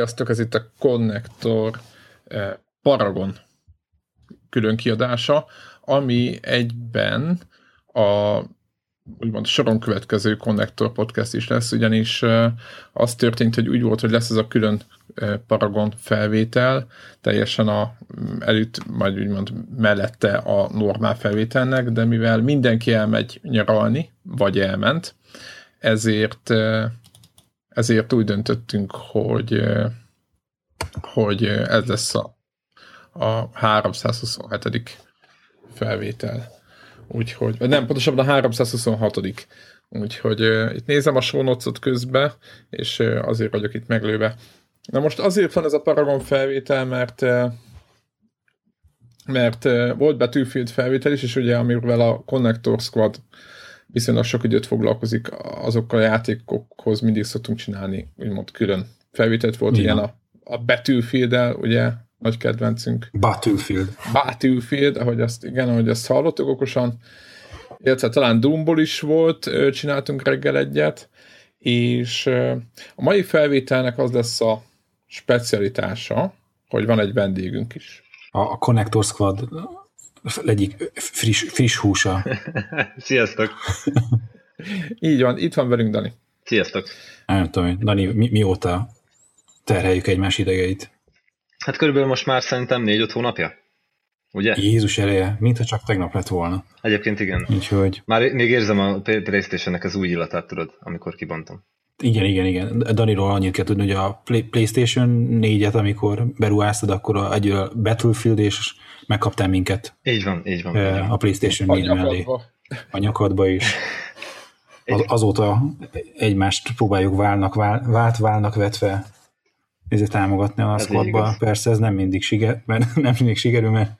Sziasztok, ez itt a Connector eh, Paragon külön kiadása, ami egyben a úgymond soron következő Connector podcast is lesz, ugyanis eh, az történt, hogy úgy volt, hogy lesz ez a külön eh, Paragon felvétel, teljesen a mm, előtt, majd úgymond mellette a normál felvételnek, de mivel mindenki elmegy nyaralni, vagy elment, ezért ezért úgy döntöttünk, hogy, hogy ez lesz a, a 327. felvétel. Úgyhogy, nem, pontosabban a 326. Úgyhogy uh, itt nézem a sónocot közbe, és azért vagyok itt meglőve. Na most azért van ez a Paragon felvétel, mert mert volt Battlefield felvétel is, és ugye amivel a Connector Squad viszonylag sok időt foglalkozik azokkal a játékokhoz, mindig szoktunk csinálni, úgymond külön felvételt volt Igen. ilyen a, a battlefield ugye, nagy kedvencünk. Battlefield. Battlefield, ahogy azt, igen, ahogy azt hallottuk okosan, illetve talán Doomból is volt, csináltunk reggel egyet, és a mai felvételnek az lesz a specialitása, hogy van egy vendégünk is. A, a Connector Squad legyik friss, friss húsa. Sziasztok! Így van, itt van velünk Dani. Sziasztok! Nem tudom, Dani, mi, mióta terheljük egymás idegeit? Hát körülbelül most már szerintem négy-öt hónapja. Ugye? Jézus eleje, mintha csak tegnap lett volna. Egyébként igen. Úgyhogy... Már még érzem a Playstation-nek az új illatát, tudod, amikor kibontom. Igen, igen, igen. Daniról annyit kell tudni, hogy a PlayStation 4-et, amikor beruháztad, akkor a, egy Battlefield és megkaptál minket. Így van, így van. A PlayStation 4 mellé. A nyakadba is. Az, azóta egymást próbáljuk válnak, vál, vált válnak vetve ezért támogatni a squadba. Persze ez nem mindig siker, mert nem mindig sikerül, mert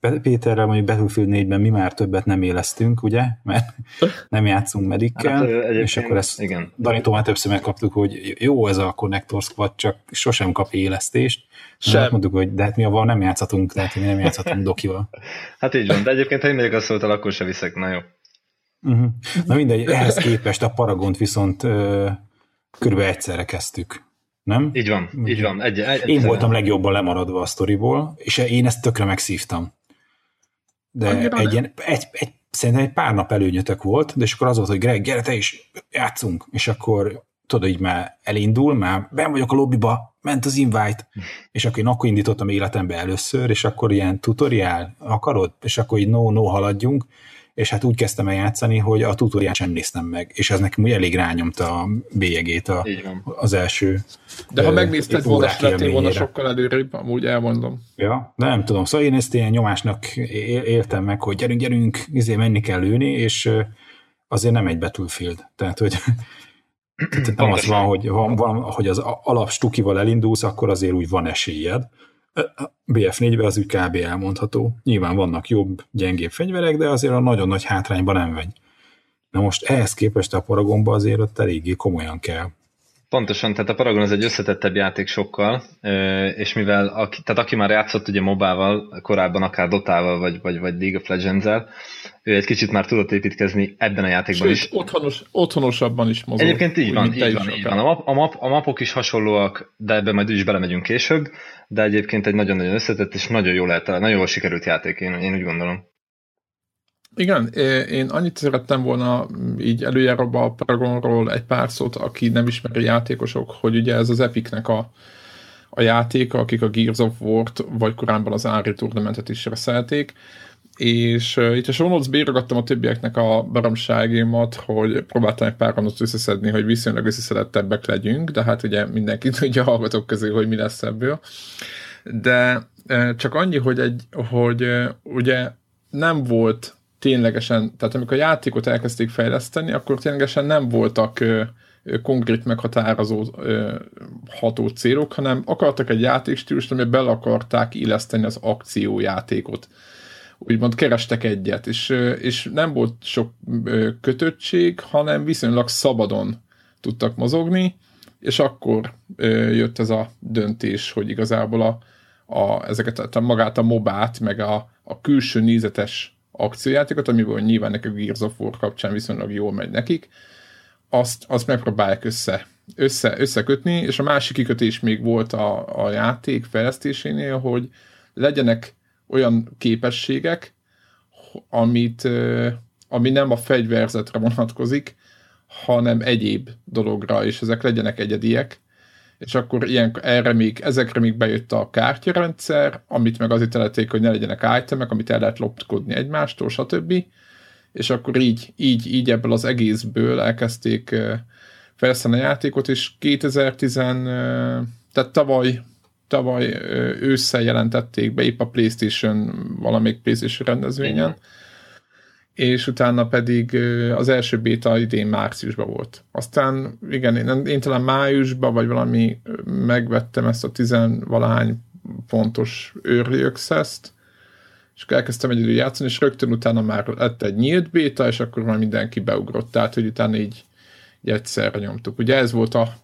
Péterrel mondjuk Battlefield 4-ben mi már többet nem élesztünk, ugye? Mert nem játszunk medikkel, hát, és akkor ezt igen. Danitól már többször megkaptuk, hogy jó ez a Connector Squad, csak sosem kap élesztést. Sem. Hát mondtuk, hogy de hát mi avval nem játszhatunk, tehát mi nem játszhatunk dokival. Hát így van, de egyébként ha én megyek azt szóltál, akkor se viszek, na jó. Uh-huh. Na mindegy, ehhez képest a Paragont viszont körülbelül egyszerre kezdtük. Nem? Így van, így van. Egy, egy, én voltam legjobban lemaradva a sztoriból, és én ezt tökre megszívtam de egy, ilyen, egy, egy, szerintem egy pár nap előnyötök volt, de és akkor az volt, hogy Greg, gyere te is, játszunk, és akkor tudod, így már elindul, már ben vagyok a lobbyba, ment az invite, és akkor én akkor indítottam életembe először, és akkor ilyen tutoriál, akarod? És akkor így no, no, haladjunk, és hát úgy kezdtem el játszani, hogy a tutoriát sem néztem meg, és ez nekem úgy elég rányomta a bélyegét a, az első De ha megnézted volna, lettél volna sokkal előrébb, amúgy elmondom. Ja, de nem tudom, szóval én ezt ilyen nyomásnak éltem meg, hogy gyerünk, gyerünk, izé menni kell lőni, és azért nem egy Battlefield. Tehát, hogy nem az van, hogy, van, hogy az alap stukival elindulsz, akkor azért úgy van esélyed, BF4-ben az úgy kb. elmondható. Nyilván vannak jobb, gyengébb fegyverek, de azért a nagyon nagy hátrányban nem vegy. Na most ehhez képest a Paragonba azért ott eléggé komolyan kell Pontosan, tehát a Paragon az egy összetettebb játék sokkal, és mivel aki, tehát aki már játszott ugye mobával, korábban akár Dotával, vagy, vagy, vagy League of Legends-el, ő egy kicsit már tudott építkezni ebben a játékban Sőt, is. Otthonos, otthonosabban is mozog. Egyébként így van, így van, így van. A, map, a, map, a mapok is hasonlóak, de ebben majd is belemegyünk később, de egyébként egy nagyon-nagyon összetett és nagyon jól lehet, nagyon jól sikerült játék, én, én úgy gondolom. Igen, én annyit szerettem volna így előjáróba a Paragonról egy pár szót, aki nem ismeri játékosok, hogy ugye ez az Epicnek a, a játéka, akik a Gears of War-t, vagy korábban az Ári Tournamentet is reszelték, és uh, itt a show notes a többieknek a baromságémat, hogy próbáltam egy pár gondot összeszedni, hogy viszonylag összeszedettebbek legyünk, de hát ugye mindenki tudja hallgatók közül, hogy mi lesz ebből. De uh, csak annyi, hogy, egy, hogy uh, ugye nem volt ténylegesen, tehát amikor a játékot elkezdték fejleszteni, akkor ténylegesen nem voltak ö, ö, konkrét meghatározó ö, ható célok, hanem akartak egy játékstílust, amiben bele akarták illeszteni az akciójátékot. Úgymond kerestek egyet, és, és nem volt sok kötöttség, hanem viszonylag szabadon tudtak mozogni, és akkor jött ez a döntés, hogy igazából a, a, ezeket a, magát a mobát, meg a, a külső nézetes akciójátékot, amiből nyilván nekik a Gears of War kapcsán viszonylag jól megy nekik, azt, azt megpróbálják össze össze, összekötni, és a másik kikötés még volt a, a játék fejlesztésénél, hogy legyenek olyan képességek, amit, ami nem a fegyverzetre vonatkozik, hanem egyéb dologra, és ezek legyenek egyediek, és akkor ilyen, erre még, ezekre még bejött a kártyarendszer, amit meg azért telették, hogy ne legyenek itemek, amit el lehet lopkodni egymástól, stb. És akkor így, így, így ebből az egészből elkezdték fejleszteni a játékot, és 2010, tehát tavaly, tavaly ősszel jelentették be épp a Playstation, valamelyik Playstation rendezvényen, Igen és utána pedig az első béta idén márciusban volt. Aztán igen, én, én talán májusban, vagy valami megvettem ezt a tizenvalahány pontos early access-t, és akkor elkezdtem egyedül játszani, és rögtön utána már lett egy nyílt béta, és akkor már mindenki beugrott, tehát hogy utána így, így egyszerre nyomtuk. Ugye ez volt a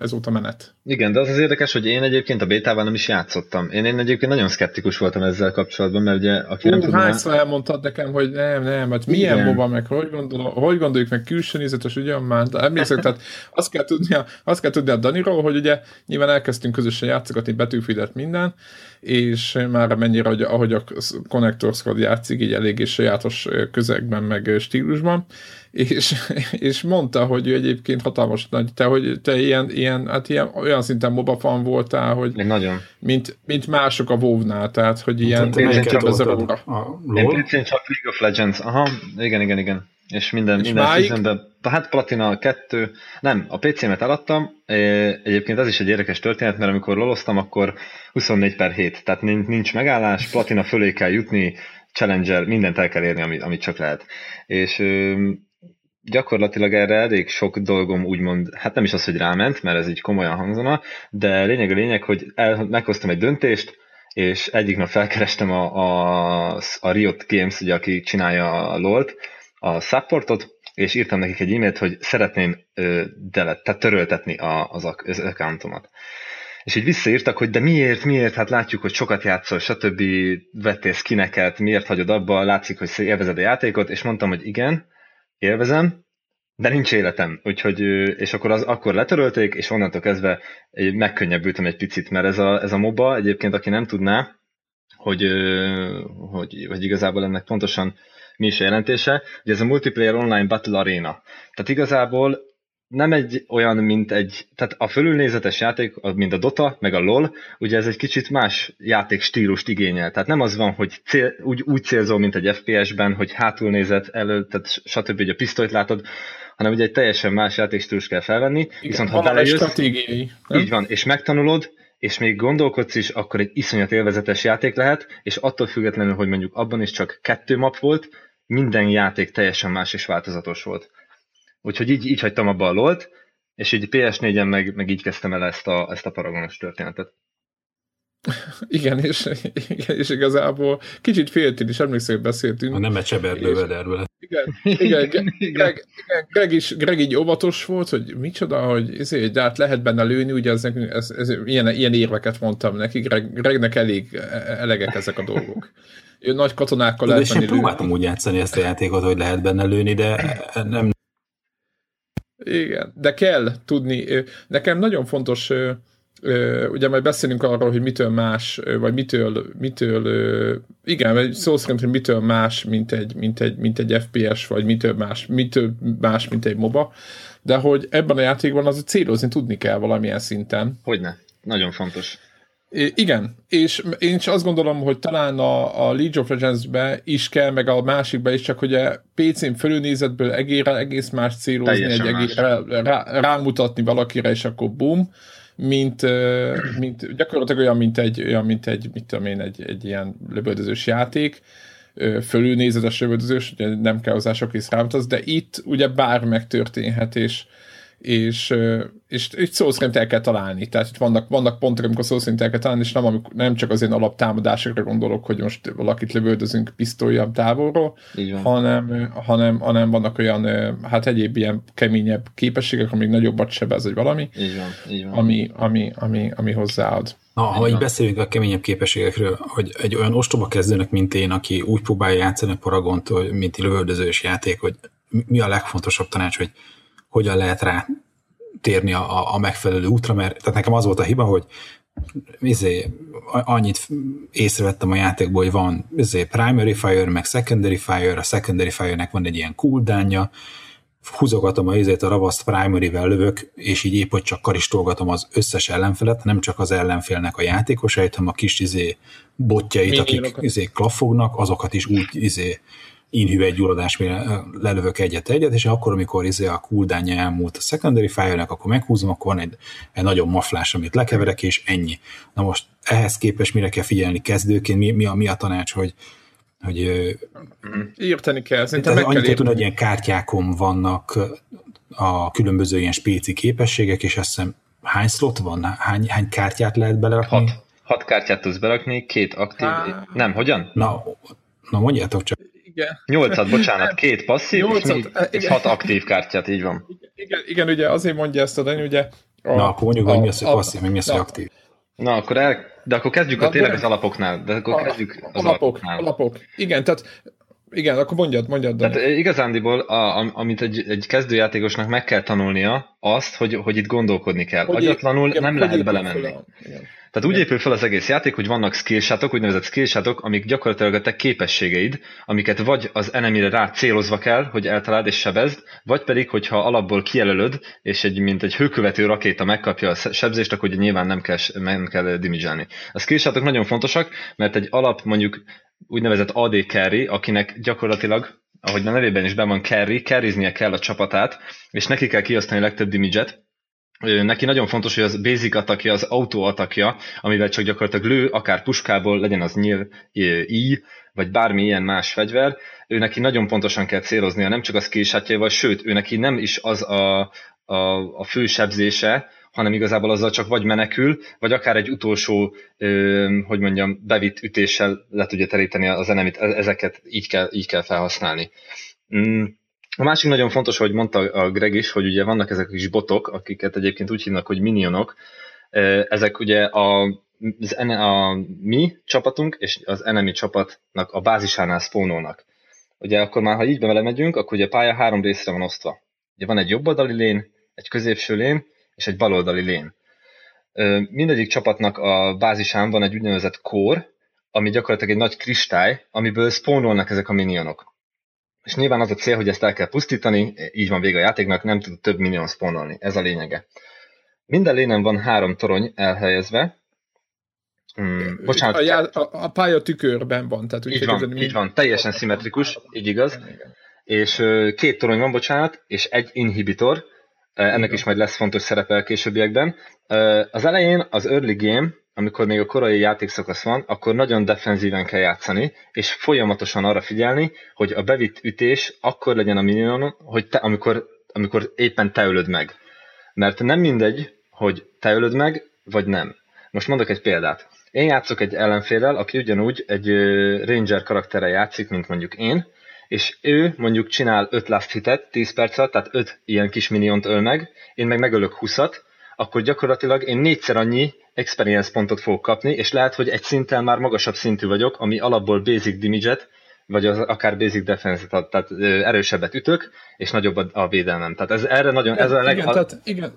ez volt a menet. Igen, de az az érdekes, hogy én egyébként a bétával nem is játszottam. Én, én egyébként nagyon szkeptikus voltam ezzel kapcsolatban, mert ugye aki Hú, nem tudná... hányszor elmondtad nekem, hogy nem, nem, hát milyen Igen. MOBA, meg hogy, gondol, hogy gondoljuk meg külső nézetes, ugyan már, emlékszem, tehát azt kell, tudni, azt kell tudni a Daniról, hogy ugye nyilván elkezdtünk közösen játszogatni betűfidet minden, és már mennyire, hogy, ahogy a Connector Squad játszik, így eléggé sajátos közegben, meg stílusban, és, és mondta, hogy ő egyébként hatalmas nagy, te, hogy te ilyen, ilyen, hát ilyen, olyan szinten moba fan voltál, hogy Én nagyon. Mint, mint mások a WoW-nál, tehát, hogy ilyen én csak az a Én csak League of Legends, aha, igen, igen, igen. És minden, és minden seasonben, hát Platina 2, nem, a PC-met eladtam, egyébként ez is egy érdekes történet, mert amikor loloztam, akkor 24 per 7, tehát nincs megállás, Platina fölé kell jutni, Challenger, mindent el kell érni, amit, amit csak lehet. És gyakorlatilag erre elég sok dolgom úgymond, hát nem is az, hogy ráment, mert ez így komolyan hangzana, de lényeg a lényeg, hogy el, meghoztam egy döntést, és egyik nap felkerestem a, a, a Riot Games, ugye, aki csinálja a LOL-t, a supportot, és írtam nekik egy e-mailt, hogy szeretném ö, delet, tehát töröltetni a, az, az accountomat. És így visszaírtak, hogy de miért, miért, hát látjuk, hogy sokat játszol, stb. vettél skineket, miért hagyod abba, látszik, hogy élvezed a játékot, és mondtam, hogy igen, élvezem, de nincs életem, úgyhogy, és akkor, az, akkor letörölték, és onnantól kezdve megkönnyebbültem egy picit, mert ez a, ez a MOBA egyébként, aki nem tudná, hogy, hogy, hogy igazából ennek pontosan mi is a jelentése, hogy ez a Multiplayer Online Battle Arena. Tehát igazából nem egy olyan, mint egy, tehát a fölülnézetes játék, mint a Dota, meg a LoL, ugye ez egy kicsit más játékstílust igényel. Tehát nem az van, hogy cél, úgy, úgy célzol, mint egy FPS-ben, hogy hátul nézett elő, tehát stb. hogy a pisztolyt látod, hanem ugye egy teljesen más játékstílus kell felvenni. Igen, viszont ha belejössz, stratégiai. Így van, és megtanulod, és még gondolkodsz is, akkor egy iszonyat élvezetes játék lehet, és attól függetlenül, hogy mondjuk abban is csak kettő map volt, minden játék teljesen más és változatos volt. Úgyhogy így, így hagytam abba a lolt, és így PS4-en meg, meg így kezdtem el ezt a, ezt a paragonos történetet. Igen, és, igen, és igazából kicsit féltél is, emlékszem, hogy beszéltünk. A nem egy seberdővederből. Igen, igen, igen, Greg, igen Greg, is, Greg így óvatos volt, hogy micsoda, hogy ezért, de hát lehet benne lőni, ugye ez, ez, ez, ilyen, ilyen érveket mondtam neki, Greg, Gregnek elég elegek ezek a dolgok. Ő nagy katonákkal lehet És én próbáltam úgy játszani ezt a játékot, hogy lehet benne lőni, de nem igen, de kell tudni. Nekem nagyon fontos, ugye majd beszélünk arról, hogy mitől más, vagy mitől, mitől igen, szó szerint, hogy mitől más, mint egy, mint egy, mint egy FPS, vagy mitől más, mitől más, mint egy MOBA, de hogy ebben a játékban az célozni tudni kell valamilyen szinten. Hogyne, nagyon fontos. Igen, és én is azt gondolom, hogy talán a, a League of Legends-be is kell, meg a másikba is, csak hogy a PC-n fölülnézetből egére egész más célozni, Teljesen egy egére rá, rámutatni valakire, és akkor boom, mint, mint gyakorlatilag olyan, mint egy, olyan, mint egy, mit tudom én, egy, egy ilyen lövöldözős játék, fölülnézetes lövöldözős, ugye nem kell hozzá sok rész de itt ugye bármi megtörténhet, és, és, és itt szó szerint el kell találni. Tehát itt vannak, vannak pontok, amikor szó szerint el kell találni, és nem, amikor, nem csak az én alaptámadásokra gondolok, hogy most valakit lövöldözünk pisztolyabb távolról, hanem, hanem, hanem vannak olyan, hát egyéb ilyen keményebb képességek, amik nagyobbat sebez, vagy valami, így van, így van. Ami, ami, ami, ami hozzáad. Na, ha így beszélünk a keményebb képességekről, hogy egy olyan ostoba kezdőnek, mint én, aki úgy próbálja játszani a Paragont, mint lövöldözős játék, hogy mi a legfontosabb tanács, hogy hogyan lehet rá térni a, a megfelelő útra, mert tehát nekem az volt a hiba, hogy izé, annyit észrevettem a játékból, hogy van izé, primary fire, meg secondary fire, a secondary fire-nek van egy ilyen cooldownja, húzogatom a izét, a ravaszt primary-vel lövök, és így épp, hogy csak karistolgatom az összes ellenfelet, nem csak az ellenfélnek a játékosait, hanem a kis izé botjait, akik izé klaffognak, azokat is úgy izé inhű egy gyulladás, mire lelövök egyet-egyet, és akkor, amikor izé a cooldownja elmúlt a secondary fire akkor meghúzom, akkor van egy, egy nagyon maflás, amit lekeverek, és ennyi. Na most ehhez képest mire kell figyelni kezdőként, mi, mi, a, mi a tanács, hogy hogy írtani kell. Szerintem meg annyit kell tudni, hogy ilyen kártyákon vannak a különböző ilyen spéci képességek, és azt hiszem hány slot van? Hány, hány kártyát lehet belerakni? Hat. Hat kártyát tudsz berakni, két aktív... Há... Nem, hogyan? Na, na mondjátok csak. Igen. Nyolcat, bocsánat, két passzív, Nyolcat, és, mi, és hat aktív kártyát, így van. Igen, igen, ugye azért mondja ezt a Dani, ugye... A, na, akkor mondjuk, a, hogy mi az, hogy passzív, mi az, hogy aktív. Na, akkor el, de akkor kezdjük a tényleg az alapoknál. De akkor a, kezdjük az alapok, alapoknál. Alapok. Igen, tehát igen, akkor mondjad, mondjad. Tehát de. igazándiból, a, amit egy, egy kezdőjátékosnak meg kell tanulnia, azt, hogy, hogy itt gondolkodni kell. Hogy Agyatlanul igen, nem lehet belemenni. Igen. Tehát úgy épül fel az egész játék, hogy vannak skillshotok, úgynevezett skillshotok, amik gyakorlatilag a te képességeid, amiket vagy az enemire rá célozva kell, hogy eltaláld és sebezd, vagy pedig, hogyha alapból kijelölöd, és egy, mint egy hőkövető rakéta megkapja a sebzést, akkor ugye nyilván nem kell, nem kell dimidzselni. A skillshotok nagyon fontosak, mert egy alap mondjuk úgynevezett AD carry, akinek gyakorlatilag ahogy a nevében is be van carry, carryznie kell a csapatát, és neki kell kiosztani a legtöbb damage neki nagyon fontos, hogy az basic atakja, az auto atakja, amivel csak gyakorlatilag lő, akár puskából, legyen az nyíl, i, vagy bármi ilyen más fegyver, ő neki nagyon pontosan kell céloznia, nem csak a skillshotjával, sőt, ő neki nem is az a, a, a fő sebzése, hanem igazából azzal csak vagy menekül, vagy akár egy utolsó, ö, hogy mondjam, bevitt ütéssel le tudja teríteni az enemit, e-, ezeket így kell, így kell felhasználni. A másik nagyon fontos, hogy mondta a Greg is, hogy ugye vannak ezek a kis botok, akiket egyébként úgy hívnak, hogy minionok. Ezek ugye a, az, a mi csapatunk és az enemy csapatnak a bázisánál spawnolnak. Ugye akkor már, ha így bele megyünk, akkor ugye a pálya három részre van osztva. Ugye van egy jobboldali lén, egy középső lén, és egy baloldali lén. Mindegyik csapatnak a bázisán van egy úgynevezett kór, ami gyakorlatilag egy nagy kristály, amiből spawnolnak ezek a minionok és nyilván az a cél, hogy ezt el kell pusztítani, így van vége a játéknak, nem tud több millió spawnolni, ez a lényege. Minden lénen van három torony elhelyezve, Hmm, bocsánat. A, já, a, a pálya tükörben van. Tehát így van, így van, teljesen szimmetrikus, így igaz. És két torony van, bocsánat, és egy inhibitor, ennek is majd lesz fontos szerepe a későbbiekben. Az elején az early game amikor még a korai játékszakasz van, akkor nagyon defenzíven kell játszani, és folyamatosan arra figyelni, hogy a bevitt ütés akkor legyen a minimum, hogy te, amikor, amikor éppen te ölöd meg. Mert nem mindegy, hogy te ölöd meg, vagy nem. Most mondok egy példát. Én játszok egy ellenfélel, aki ugyanúgy egy ranger karaktere játszik, mint mondjuk én, és ő mondjuk csinál 5 last hitet 10 perc alatt, tehát 5 ilyen kis miniont öl meg, én meg megölök 20-at, akkor gyakorlatilag én négyszer annyi experience pontot fogok kapni, és lehet, hogy egy szinten már magasabb szintű vagyok, ami alapból basic damage vagy az akár basic defense-et ad, tehát erősebbet ütök, és nagyobb a, a védelmem. Tehát ez erre nagyon... Ez a leg... igen, tehát, igen,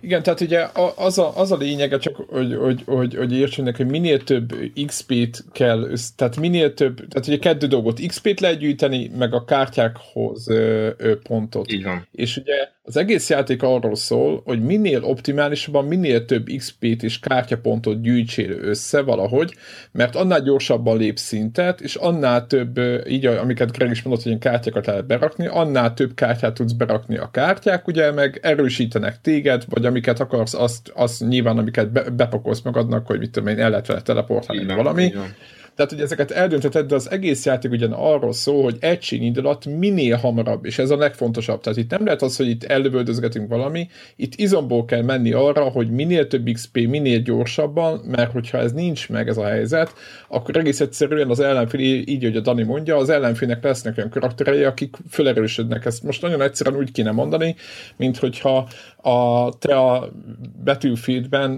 igen, tehát ugye az a, az a lényege csak, hogy, hogy, hogy, hogy értsenek, hogy minél több XP-t kell, tehát minél több, tehát ugye kettő dolgot, XP-t lehet gyűjteni, meg a kártyákhoz ö, ö, pontot. Így van. És ugye az egész játék arról szól, hogy minél optimálisabban, minél több XP-t és kártyapontot gyűjtsél össze valahogy, mert annál gyorsabban lép szintet, és annál több, így amiket Greg is mondott, hogy ilyen kártyákat lehet berakni, annál több kártyát tudsz berakni a kártyák, ugye, meg erősítenek téged, vagy amiket akarsz, azt, azt nyilván, amiket be, bepakolsz magadnak, hogy mit tudom én, el lehet vele teleportálni, valami. Igen tehát, hogy ezeket eldöntheted, de az egész játék ugyan arról szól, hogy egységindulat minél hamarabb, és ez a legfontosabb. Tehát itt nem lehet az, hogy itt ellövöldözgetünk valami, itt izomból kell menni arra, hogy minél több XP, minél gyorsabban, mert hogyha ez nincs meg ez a helyzet, akkor egész egyszerűen az ellenfél, így, hogy a Dani mondja, az ellenfélnek lesznek olyan karakterei, akik fölerősödnek. Ezt most nagyon egyszerűen úgy kéne mondani, mint hogyha a, te a Battlefieldben,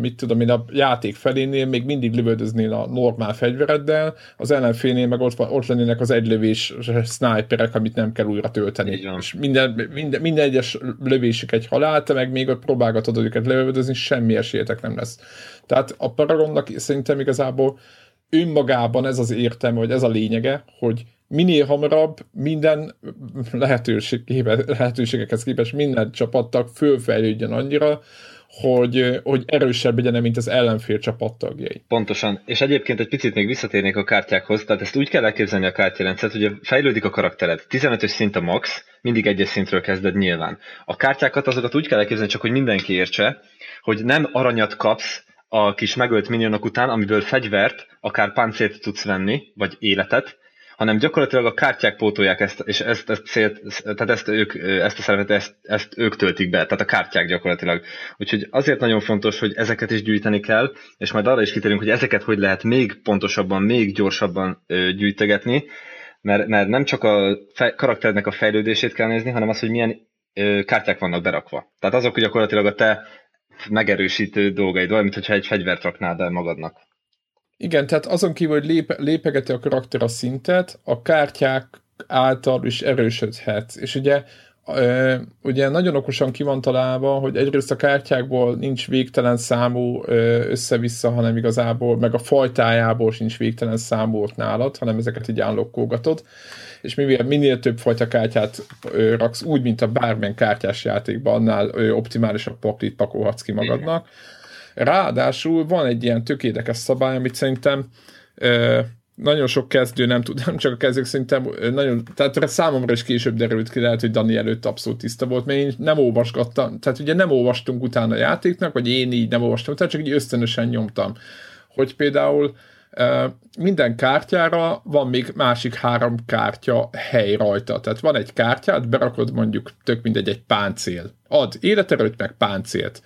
mit tudom én, a játék felénél még mindig lövöldöznél a normál fej fegyvereddel, az ellenfélnél meg ott, ott lennének az egylövés sniperek, amit nem kell újra tölteni. És minden, minden, minden egyes lövésük egy halál, te meg még ott próbálgatod őket lövöldözni, semmi esélyetek nem lesz. Tehát a Paragonnak szerintem igazából önmagában ez az értelme, vagy ez a lényege, hogy minél hamarabb minden lehetőség, lehetőségekhez képest minden csapattak fölfejlődjön annyira, hogy, hogy erősebb legyen, mint az ellenfél csapattagjai. Pontosan. És egyébként egy picit még visszatérnék a kártyákhoz, tehát ezt úgy kell elképzelni a kártyarendszert, hogy fejlődik a karaktered. 15-ös szint a max, mindig egyes szintről kezded nyilván. A kártyákat azokat úgy kell elképzelni, csak hogy mindenki értse, hogy nem aranyat kapsz a kis megölt minionok után, amiből fegyvert, akár páncélt tudsz venni, vagy életet, hanem gyakorlatilag a kártyák pótolják ezt, és ezt, ezt, célt, tehát ezt, ők, ezt a szerepet, ezt, ezt ők töltik be, tehát a kártyák gyakorlatilag. Úgyhogy azért nagyon fontos, hogy ezeket is gyűjteni kell, és majd arra is kitérünk, hogy ezeket hogy lehet még pontosabban, még gyorsabban gyűjtegetni, mert, mert nem csak a fej, karakternek a fejlődését kell nézni, hanem az, hogy milyen kártyák vannak berakva. Tehát azok gyakorlatilag a te megerősítő dolgaid, olyan, mintha egy fegyvert raknál be magadnak. Igen, tehát azon kívül, hogy lép, lépegeti a karakter a szintet, a kártyák által is erősödhet. És ugye ugye nagyon okosan ki van találva, hogy egyrészt a kártyákból nincs végtelen számú össze-vissza, hanem igazából, meg a fajtájából sincs végtelen számú ott nálad, hanem ezeket így állokkolgatod, és mivel minél több fajta kártyát raksz, úgy, mint a bármilyen kártyás játékban, annál optimálisabb paklit pakolhatsz ki magadnak. Igen Ráadásul van egy ilyen tökéletes szabály, amit szerintem ö, nagyon sok kezdő nem tud, nem csak a kezdők szerintem nagyon, tehát számomra is később derült ki, lehet, hogy Dani előtt abszolút tiszta volt, mert én nem olvasgattam, tehát ugye nem olvastunk utána a játéknak, vagy én így nem olvastam, tehát csak így ösztönösen nyomtam, hogy például minden kártyára van még másik három kártya hely rajta. Tehát van egy kártyát, berakod mondjuk tök mindegy egy páncél. Ad életerőt meg páncélt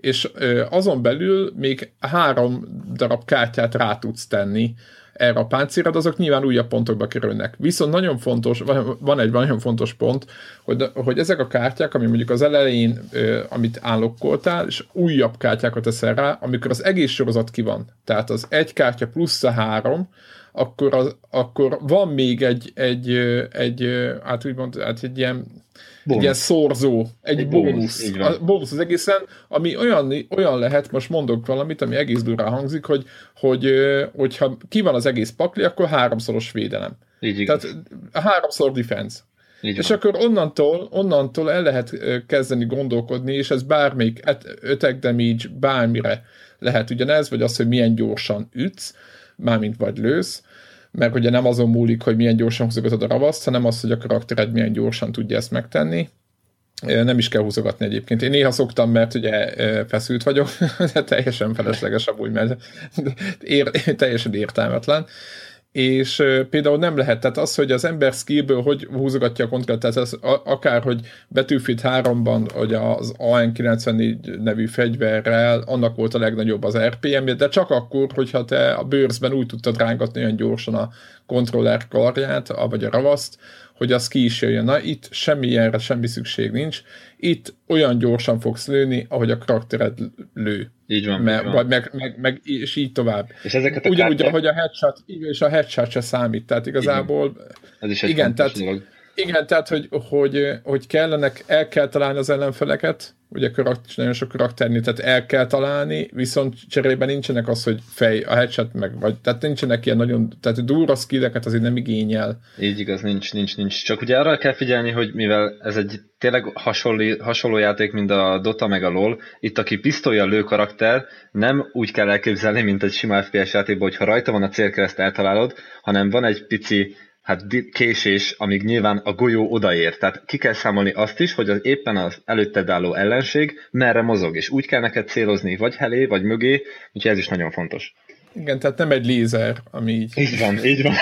és azon belül még három darab kártyát rá tudsz tenni erre a páncélra, azok nyilván újabb pontokba kerülnek. Viszont nagyon fontos, van egy nagyon fontos pont, hogy, hogy ezek a kártyák, ami mondjuk az elején, amit állokkoltál, és újabb kártyákat teszel rá, amikor az egész sorozat ki van, tehát az egy kártya plusz a három, akkor, az, akkor van még egy, egy, egy, hát úgymond, hát egy ilyen egy ilyen szorzó, egy, egy bónusz. bónusz. A bónusz az egészen, ami olyan, olyan lehet, most mondok valamit, ami egész durán hangzik, hogy, hogy hogyha ki van az egész pakli, akkor háromszoros védelem. Így Tehát háromszor defense. Így és van. akkor onnantól, onnantól el lehet kezdeni gondolkodni, és ez bármelyik attack damage, bármire lehet ugyanez, vagy az, hogy milyen gyorsan ütsz, mármint vagy lősz, mert ugye nem azon múlik, hogy milyen gyorsan húzogatod a ravaszt, hanem az, hogy a karaktered milyen gyorsan tudja ezt megtenni. Nem is kell húzogatni egyébként. Én néha szoktam, mert ugye feszült vagyok, de teljesen felesleges amúgy, mert ér, teljesen értelmetlen és például nem lehet, tehát az, hogy az ember skillből hogy húzogatja a kontrollt, tehát az, akár, hogy Battlefield 3-ban, hogy az AN94 nevű fegyverrel, annak volt a legnagyobb az RPM, de csak akkor, hogyha te a bőrzben úgy tudtad rángatni olyan gyorsan a kontroller karját, vagy a ravaszt, hogy az ki is jöjjön. Na, itt semmi ilyenre semmi szükség nincs. Itt olyan gyorsan fogsz lőni, ahogy a karaktered lő. Így van. Me, így van. Vagy meg, meg, meg, és így tovább. És ezeket a Ugyanúgy, kártyák... ahogy a headshot, és a headshot se számít. Tehát igazából... Igen. Ez is egy igen, tehát, dolog. Igen, tehát, hogy, hogy, hogy kellenek, el kell találni az ellenfeleket, ugye karakter, nagyon sok karakternél, tehát el kell találni, viszont cserében nincsenek az, hogy fej, a headshot meg, vagy, tehát nincsenek ilyen nagyon, tehát durva skilleket azért nem igényel. Így igaz, nincs, nincs, nincs. Csak ugye arra kell figyelni, hogy mivel ez egy tényleg hasonló, hasonló játék, mint a Dota meg a LoL, itt aki pisztolya lő karakter, nem úgy kell elképzelni, mint egy sima FPS játékban, hogy ha rajta van a célkereszt eltalálod, hanem van egy pici hát késés, amíg nyilván a golyó odaér. Tehát ki kell számolni azt is, hogy az éppen az előtted álló ellenség merre mozog, és úgy kell neked célozni, vagy helé, vagy mögé, úgyhogy ez is nagyon fontos. Igen, tehát nem egy lézer, ami így... Így van, így van.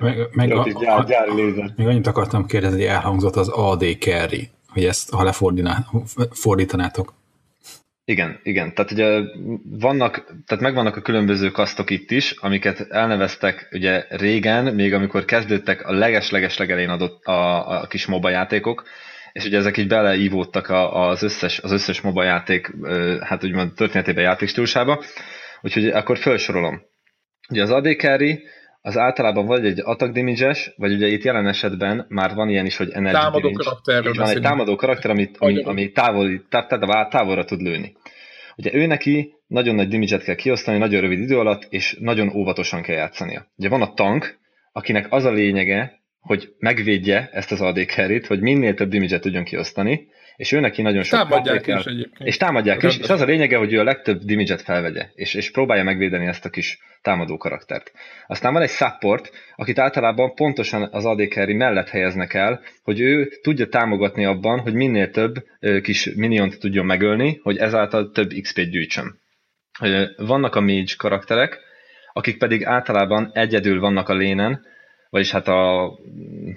meg, meg, a, gyár, gyár lézer. Még annyit akartam kérdezni, hogy elhangzott az AD carry, hogy ezt, ha lefordítanátok. Igen, igen. Tehát ugye vannak, tehát megvannak a különböző kasztok itt is, amiket elneveztek ugye régen, még amikor kezdődtek a leges-leges legelén adott a, a kis MOBA játékok, és ugye ezek így beleívódtak az összes, az összes MOBA játék, hát úgymond történetében játékstílusába. Úgyhogy akkor felsorolom. Ugye az AD carry az általában vagy egy attack damage vagy ugye itt jelen esetben már van ilyen is, hogy energy támadó damage. van egy támadó karakter, amit, ami, ami távol, táv, távolra tud lőni. Ugye ő neki nagyon nagy damage kell kiosztani, nagyon rövid idő alatt, és nagyon óvatosan kell játszania. Ugye van a tank, akinek az a lényege, hogy megvédje ezt az AD carry hogy minél több damage tudjon kiosztani, és ő neki nagyon sok támadják is egyébként. És támadják is, és az a lényege, hogy ő a legtöbb damage felvegye, és, és próbálja megvédeni ezt a kis támadó karaktert. Aztán van egy support, akit általában pontosan az AD carry mellett helyeznek el, hogy ő tudja támogatni abban, hogy minél több kis miniont tudjon megölni, hogy ezáltal több XP-t gyűjtsön. Vannak a mage karakterek, akik pedig általában egyedül vannak a lénen, vagyis hát a,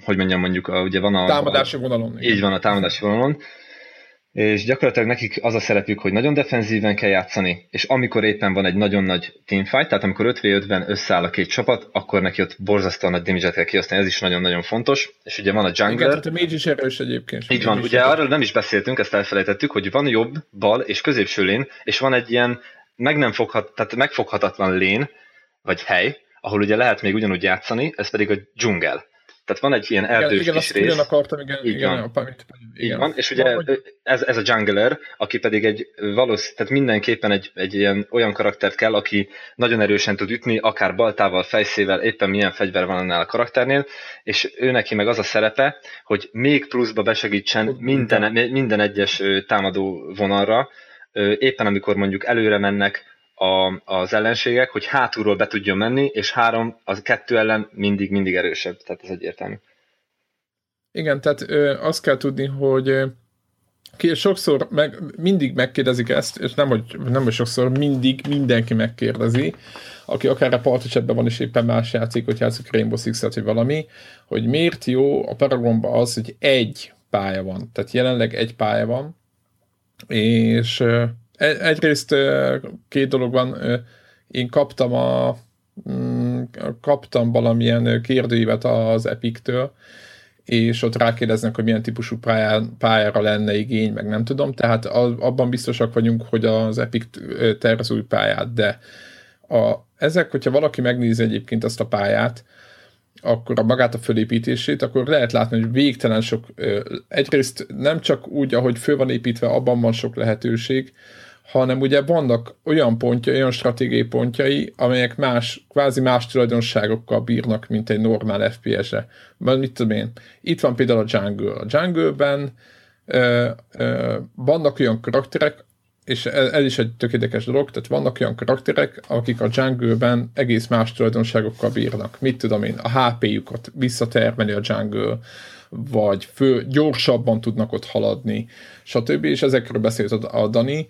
hogy mondjam, mondjuk, a, ugye van a... Támadási vonalon. Így van, a támadási vonalon, és gyakorlatilag nekik az a szerepük, hogy nagyon defenzíven kell játszani, és amikor éppen van egy nagyon nagy teamfight, tehát amikor 5 v 5 összeáll a két csapat, akkor neki ott borzasztóan nagy damage kell kiosztani, ez is nagyon-nagyon fontos, és ugye van a jungler. Igen, tehát a mage is erős egyébként. Így van, ugye arról nem is beszéltünk, ezt elfelejtettük, hogy van jobb, bal és középső lén, és van egy ilyen meg nem foghat, tehát megfoghatatlan lén, vagy hely, ahol ugye lehet még ugyanúgy játszani, ez pedig a dzsungel. Tehát van egy ilyen erdős igen, kis igen, rész. akartam, igen, így igen, van. Apa, igen. van, és ugye ez, ez a jungler, aki pedig egy valósz, tehát mindenképpen egy, egy ilyen olyan karaktert kell, aki nagyon erősen tud ütni, akár baltával, fejszével, éppen milyen fegyver van annál a karakternél, és ő neki meg az a szerepe, hogy még pluszba besegítsen minden, minden egyes támadó vonalra, éppen amikor mondjuk előre mennek, a, az ellenségek, hogy hátulról be tudjon menni, és három, az kettő ellen mindig, mindig erősebb, tehát ez egyértelmű. Igen, tehát ö, azt kell tudni, hogy ki sokszor meg, mindig megkérdezik ezt, és nem hogy, nem, hogy sokszor, mindig mindenki megkérdezi, aki akár a particsetben van, és éppen más játszik, hogy játszik Rainbow Six-et, vagy valami, hogy miért jó a Paragonban az, hogy egy pálya van. Tehát jelenleg egy pálya van, és Egyrészt két dolog van. Én kaptam a mm, kaptam valamilyen kérdőívet az Epic-től, és ott rákérdeznek, hogy milyen típusú pályán, pályára lenne igény, meg nem tudom, tehát abban biztosak vagyunk, hogy az Epic tervez új pályát, de a, ezek, hogyha valaki megnézi egyébként azt a pályát, akkor a magát a fölépítését, akkor lehet látni, hogy végtelen sok, egyrészt nem csak úgy, ahogy föl van építve, abban van sok lehetőség, hanem ugye vannak olyan pontjai, olyan stratégiai pontjai, amelyek más, kvázi más tulajdonságokkal bírnak, mint egy normál FPS-re. Mert mit tudom én, itt van például a Jungle. A Jungle-ben ö, ö, vannak olyan karakterek, és ez, ez is egy tökéletes dolog, tehát vannak olyan karakterek, akik a jungle-ben egész más tulajdonságokkal bírnak. Mit tudom én, a HP-jukat visszatermeli a jungle, vagy fő, gyorsabban tudnak ott haladni, stb. És ezekről beszélt a Dani,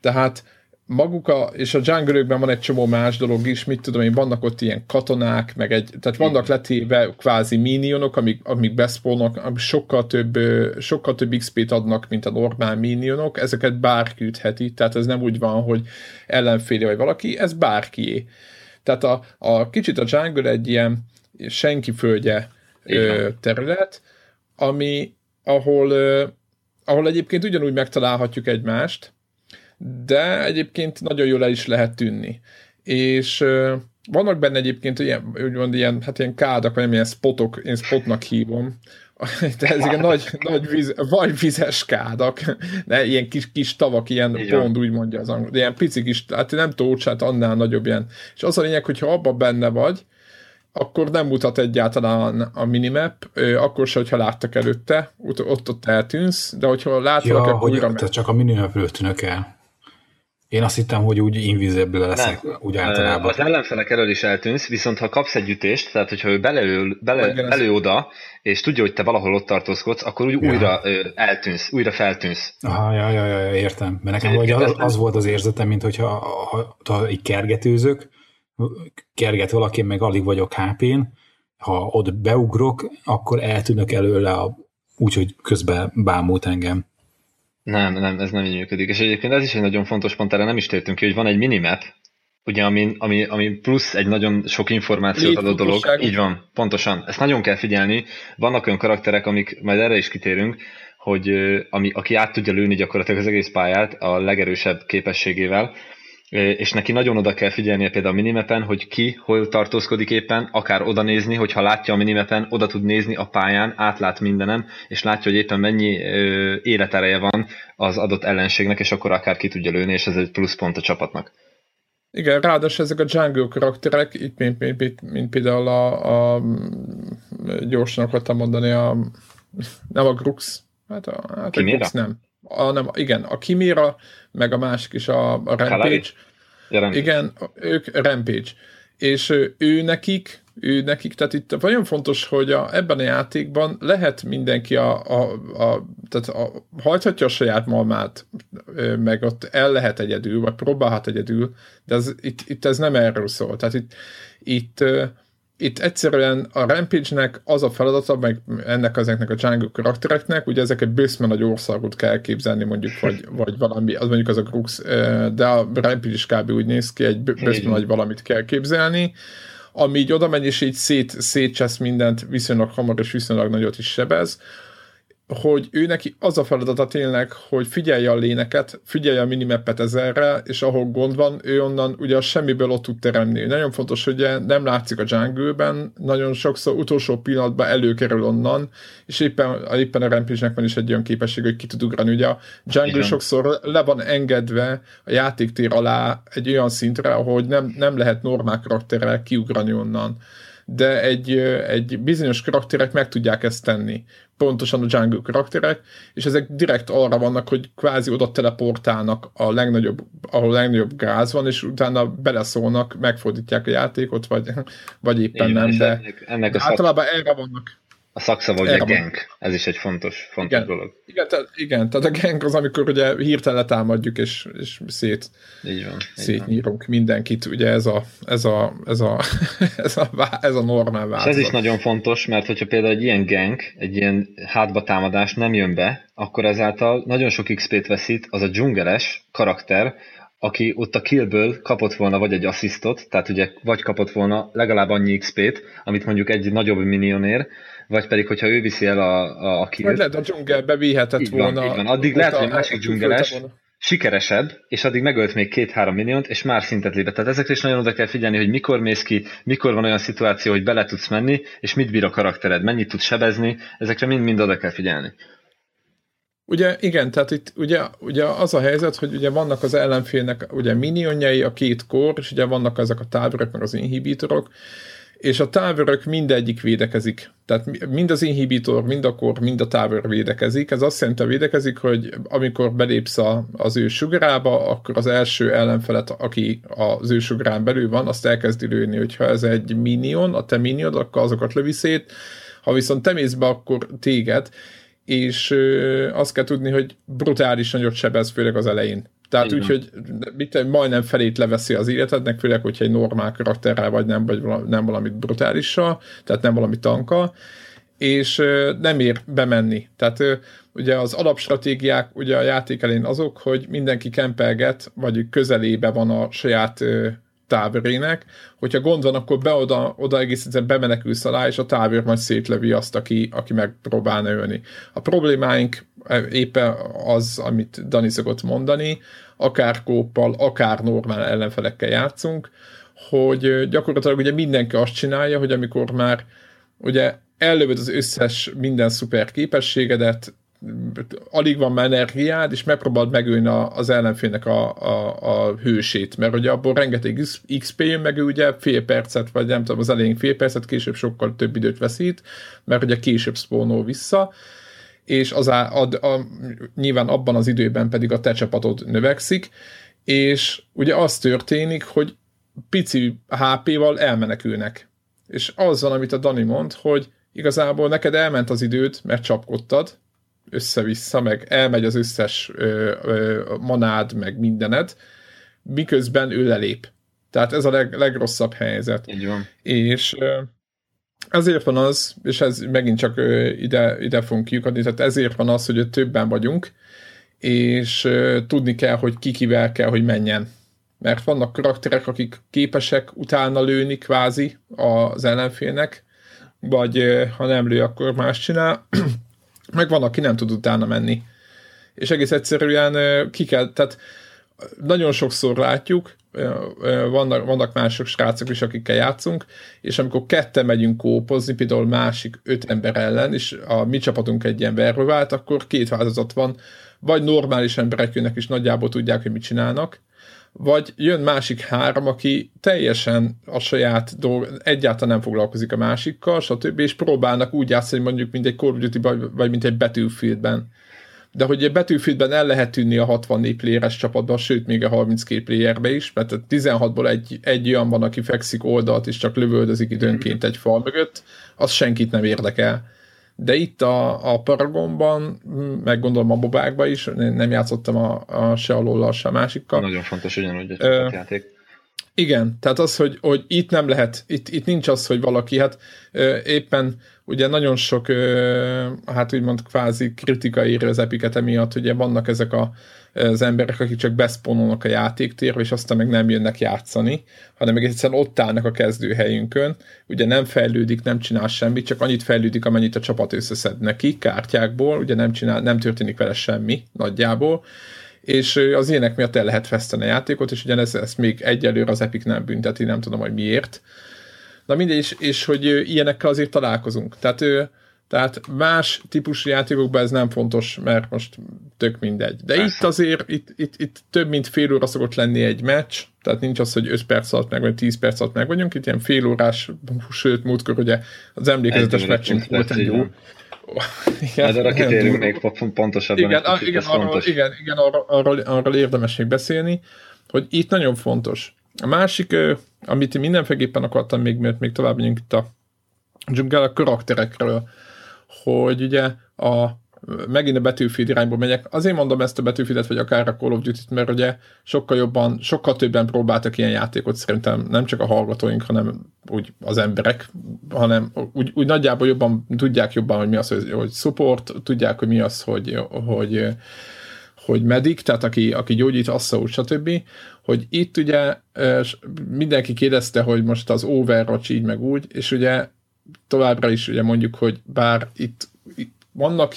tehát maguk a, és a jungle van egy csomó más dolog is, mit tudom én, vannak ott ilyen katonák, meg egy, tehát vannak letéve kvázi minionok, amik, amik beszpolnak, amik sokkal több, sokkal több XP-t adnak, mint a normál minionok, ezeket bárki ütheti, tehát ez nem úgy van, hogy ellenféle vagy valaki, ez bárkié. Tehát a, a kicsit a jungle egy ilyen senki földje ö, terület, ami, ahol, ö, ahol egyébként ugyanúgy megtalálhatjuk egymást, de egyébként nagyon jól el is lehet tűnni. És vannak benne egyébként ilyen, úgymond ilyen, hát ilyen kádak, vagy ilyen spotok, én spotnak hívom, de ez ilyen nagy, nagy víz, vagy vizes kádak, de ilyen kis, kis tavak, ilyen Igen. pont, úgy mondja az angol, de ilyen pici kis, hát nem tócsát, annál nagyobb ilyen. És az a lényeg, hogyha abban benne vagy, akkor nem mutat egyáltalán a minimap, akkor se, hogyha láttak előtte, ott ott, ott eltűnsz, de hogyha látod, ja, akkor hogy újra... csak a minimapről tűnök el. Én azt hittem, hogy úgy invisible leszek, nem. úgy általában. Az ellenfelek elől is eltűnsz, viszont ha kapsz egy ütést, tehát hogyha ő beleül, bele, belő oda, és tudja, hogy te valahol ott tartózkodsz, akkor úgy ja. újra eltűnsz, újra feltűnsz. Aha, ja, ja, ja, értem. Mert nekem vagy az, az, volt az érzetem, mint hogyha ha, ha így kergetőzök, kerget valaki, meg alig vagyok HP-n, ha ott beugrok, akkor eltűnök előle, a, úgyhogy közben bámult engem. Nem, nem, ez nem így működik. És egyébként ez is egy nagyon fontos pont, erre nem is tértünk ki, hogy van egy minimap, ugye, ami, ami, ami plusz egy nagyon sok információt adó dolog. Így van, pontosan. Ezt nagyon kell figyelni. Vannak olyan karakterek, amik, majd erre is kitérünk, hogy ami, aki át tudja lőni gyakorlatilag az egész pályát a legerősebb képességével, és neki nagyon oda kell figyelnie például a minimepen, hogy ki hol tartózkodik éppen, akár oda nézni, hogyha látja a minimepen, oda tud nézni a pályán, átlát mindenem, és látja, hogy éppen mennyi életereje van az adott ellenségnek, és akkor akár ki tudja lőni, és ez egy pluszpont a csapatnak. Igen, ráadásul ezek a jungle karakterek, itt mint, mint, mint, mint például a, a gyorsan akartam mondani, a, nem a Grux, hát a, hát a Grux nem. A, nem. Igen, a Kimira, meg a másik is a, a Rampage. Igen, ők Rampage. És ő nekik, ő nekik, tehát itt nagyon fontos, hogy a, ebben a játékban lehet mindenki a, a, a tehát a, hajthatja a saját malmát, meg ott el lehet egyedül, vagy próbálhat egyedül, de ez, itt, itt ez nem erről szól. Tehát itt, itt itt egyszerűen a Rampage-nek az a feladata, meg ennek ezeknek a Jungle karaktereknek, ugye ezeket bőszme nagy országot kell képzelni mondjuk, vagy, vagy valami, az mondjuk az a Grux, de a Rampage is kb. úgy néz ki, egy bőszme nagy valamit kell képzelni, ami így oda megy, és így szét, szétcsesz mindent viszonylag hamar, és viszonylag nagyot is sebez, hogy ő neki az a feladata tényleg, hogy figyelje a léneket, figyelje a minimappet ezerre, és ahol gond van, ő onnan ugye a semmiből ott tud teremni. Nagyon fontos, hogy nem látszik a jungle nagyon sokszor utolsó pillanatban előkerül onnan, és éppen, éppen a rampage van is egy olyan képesség, hogy ki tud ugrani. Ugye a jungle Igen. sokszor le van engedve a játéktér alá egy olyan szintre, ahogy nem, nem lehet normál karakterrel kiugrani onnan de egy, egy bizonyos karakterek meg tudják ezt tenni. Pontosan a jungle karakterek, és ezek direkt arra vannak, hogy kvázi oda teleportálnak a legnagyobb, ahol a legnagyobb gáz van, és utána beleszólnak, megfordítják a játékot, vagy, vagy éppen Én, nem, de ennek, ennek általában szak... erre vannak a szakszava ugye gang, ez is egy fontos, fontos igen, dolog. Igen, tehát, igen, tehát a gang az, amikor ugye hirtelen letámadjuk, és, és szét, így van, szétnyírunk van. mindenkit, ugye ez a, ez a, ez a, ez a, ez a normál változat. És ez is nagyon fontos, mert hogyha például egy ilyen gang, egy ilyen hátba támadás nem jön be, akkor ezáltal nagyon sok XP-t veszít az a dzsungeles karakter, aki ott a killből kapott volna vagy egy asszisztot, tehát ugye vagy kapott volna legalább annyi XP-t, amit mondjuk egy nagyobb minionér, vagy pedig, hogyha ő viszi el a, a, a killt. Vagy lehet a dzsungelbe vihetett így volna. Így van. Addig lehet, hogy a másik dzsungeles sikeresebb, és addig megölt még két-három milliót, és már szintet lépett. Tehát ezekre is nagyon oda kell figyelni, hogy mikor mész ki, mikor van olyan szituáció, hogy bele tudsz menni, és mit bír a karaktered, mennyit tudsz sebezni, ezekre mind-mind oda kell figyelni. Ugye igen, tehát itt ugye, ugye az a helyzet, hogy ugye vannak az ellenfélnek ugye minionjai, a két kor, és ugye vannak ezek a táborok, meg az inhibitorok, és a távorok mindegyik védekezik. Tehát mind az inhibitor, mind a kor, mind a távor védekezik. Ez azt jelenti, védekezik, hogy amikor belépsz az ő sugarába, akkor az első ellenfelet, aki az ő sugarán belül van, azt elkezdi lőni, hogyha ez egy minion, a te minion, akkor azokat lövi szét, ha viszont te mész be, akkor téged, és ö, azt kell tudni, hogy brutális nagyot sebez, főleg az elején. Tehát úgy, hogy mit, majdnem felét leveszi az életednek, főleg, hogyha egy normál karakterrel vagy nem, vagy nem valamit brutálissal, tehát nem valami tanka, és nem ér bemenni. Tehát ugye az alapstratégiák ugye a játék elén azok, hogy mindenki kempelget, vagy közelébe van a saját távérének, hogyha gond van, akkor be oda, oda egész egyszerűen bemenekülsz alá, és a távér majd szétlevi azt, aki, aki megpróbálna ölni. A problémáink éppen az, amit Dani szokott mondani, akár kóppal, akár normál ellenfelekkel játszunk, hogy gyakorlatilag ugye mindenki azt csinálja, hogy amikor már ugye ellövöd az összes minden szuper képességedet, alig van már energiád, és megpróbáld megölni az ellenfélnek a, a, a hősét, mert ugye abból rengeteg XP jön, meg ő ugye fél percet, vagy nem tudom, az elején fél percet, később sokkal több időt veszít, mert ugye később spónol vissza, és az a, a, a, nyilván abban az időben pedig a te csapatod növekszik, és ugye az történik, hogy pici HP-val elmenekülnek. És az van, amit a Dani mond, hogy igazából neked elment az időd, mert csapkodtad, össze-vissza, meg elmegy az összes ö, ö, manád, meg mindened, miközben ő lelép. Tehát ez a leg, legrosszabb helyzet. Így van. És ö, ezért van az, és ez megint csak ide, ide fogunk kiukadni, tehát ezért van az, hogy többen vagyunk, és tudni kell, hogy ki kivel kell, hogy menjen. Mert vannak karakterek, akik képesek utána lőni kvázi az ellenfélnek, vagy ha nem lő, akkor más csinál meg van, aki nem tud utána menni. És egész egyszerűen ki kell, tehát nagyon sokszor látjuk, vannak, vannak mások srácok is, akikkel játszunk, és amikor ketten megyünk kópozni, például másik öt ember ellen, és a mi csapatunk egy ilyen vált, akkor két változat van, vagy normális emberek jönnek, és nagyjából tudják, hogy mit csinálnak, vagy jön másik három, aki teljesen a saját dolg, egyáltalán nem foglalkozik a másikkal, stb. és próbálnak úgy játszani, mondjuk, mint egy Call of Duty vagy mint egy Battlefieldben de hogy egy Battlefieldben el lehet tűnni a 64 playeres csapatban, sőt még a 32 playerbe is, mert a 16-ból egy, egy olyan van, aki fekszik oldalt, és csak lövöldözik időnként egy fal mögött, az senkit nem érdekel. De itt a, a Paragonban, meg gondolom a bobákban is, nem játszottam a, a se a se a másikkal. Nagyon fontos ugyanúgy a csapatjáték. Igen, tehát az, hogy, hogy itt nem lehet, itt, itt nincs az, hogy valaki, hát ö, éppen ugye nagyon sok, ö, hát úgymond kvázi kritika írja az epiket emiatt, ugye vannak ezek a, az emberek, akik csak beszponolnak a játéktérbe, és aztán meg nem jönnek játszani, hanem meg egyszerűen ott állnak a kezdőhelyünkön, ugye nem fejlődik, nem csinál semmit, csak annyit fejlődik, amennyit a csapat összeszed neki kártyákból, ugye nem, csinál, nem történik vele semmi nagyjából, és az ilyenek miatt el lehet veszteni a játékot, és ugyanez ezt még egyelőre az Epic nem bünteti, nem tudom, hogy miért. Na mindegy, és, és hogy ilyenekkel azért találkozunk. Tehát, tehát más típusú játékokban ez nem fontos, mert most tök mindegy. De itt azért, itt, itt, itt több mint fél óra szokott lenni egy meccs, tehát nincs az, hogy 5 perc alatt meg, vagy 10 perc alatt meg vagyunk, itt ilyen fél órás, sőt, múltkor ugye az emlékezetes meccsünk volt egy jó, igen, Majd arra kitérünk még pontosabban. Igen, a, igen, arról, igen, igen arról, arról, arról érdemes még beszélni, hogy itt nagyon fontos. A másik, amit mindenféleképpen akartam még, mert még tovább megyünk itt a dzsungel a karakterekről, hogy ugye a megint a Battlefield irányból megyek. Azért mondom ezt a Battlefieldet, vagy akár a Call of Duty-t, mert ugye sokkal jobban, sokkal többen próbáltak ilyen játékot, szerintem nem csak a hallgatóink, hanem úgy az emberek, hanem úgy, úgy nagyjából jobban tudják jobban, hogy mi az, hogy, hogy support, tudják, hogy mi az, hogy, hogy hogy medik, tehát aki, aki gyógyít, assza, stb. Hogy itt ugye mindenki kérdezte, hogy most az Overwatch így meg úgy, és ugye továbbra is ugye mondjuk, hogy bár itt, itt vannak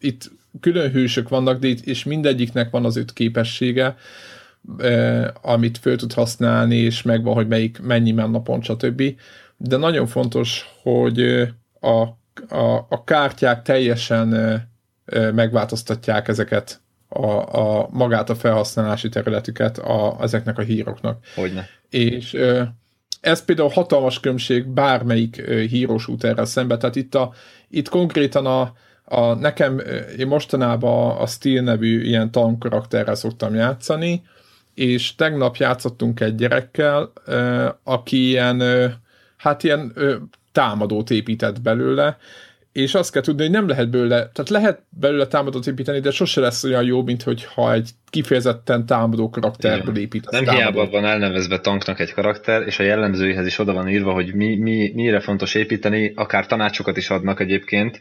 itt külön hősök vannak, de itt, és mindegyiknek van az öt képessége, eh, amit föl tud használni, és megvan, hogy melyik mennyi pont, stb. De nagyon fontos, hogy a, a, a kártyák teljesen eh, megváltoztatják ezeket a, a magát a felhasználási területüket a, ezeknek a híroknak. Hogyne. És ez például hatalmas különbség bármelyik hírós úterrel szemben, tehát itt, a, itt konkrétan a, a, nekem, én mostanában a Steel nevű ilyen tankarakterrel szoktam játszani, és tegnap játszottunk egy gyerekkel, aki ilyen, hát ilyen támadót épített belőle, és azt kell tudni, hogy nem lehet belőle, tehát lehet belőle támadót építeni, de sose lesz olyan jó, mint hogyha egy kifejezetten támadó karakterből épített. Nem támadó. hiába van elnevezve tanknak egy karakter, és a jellemzőihez is oda van írva, hogy mi, mi, mire fontos építeni, akár tanácsokat is adnak egyébként,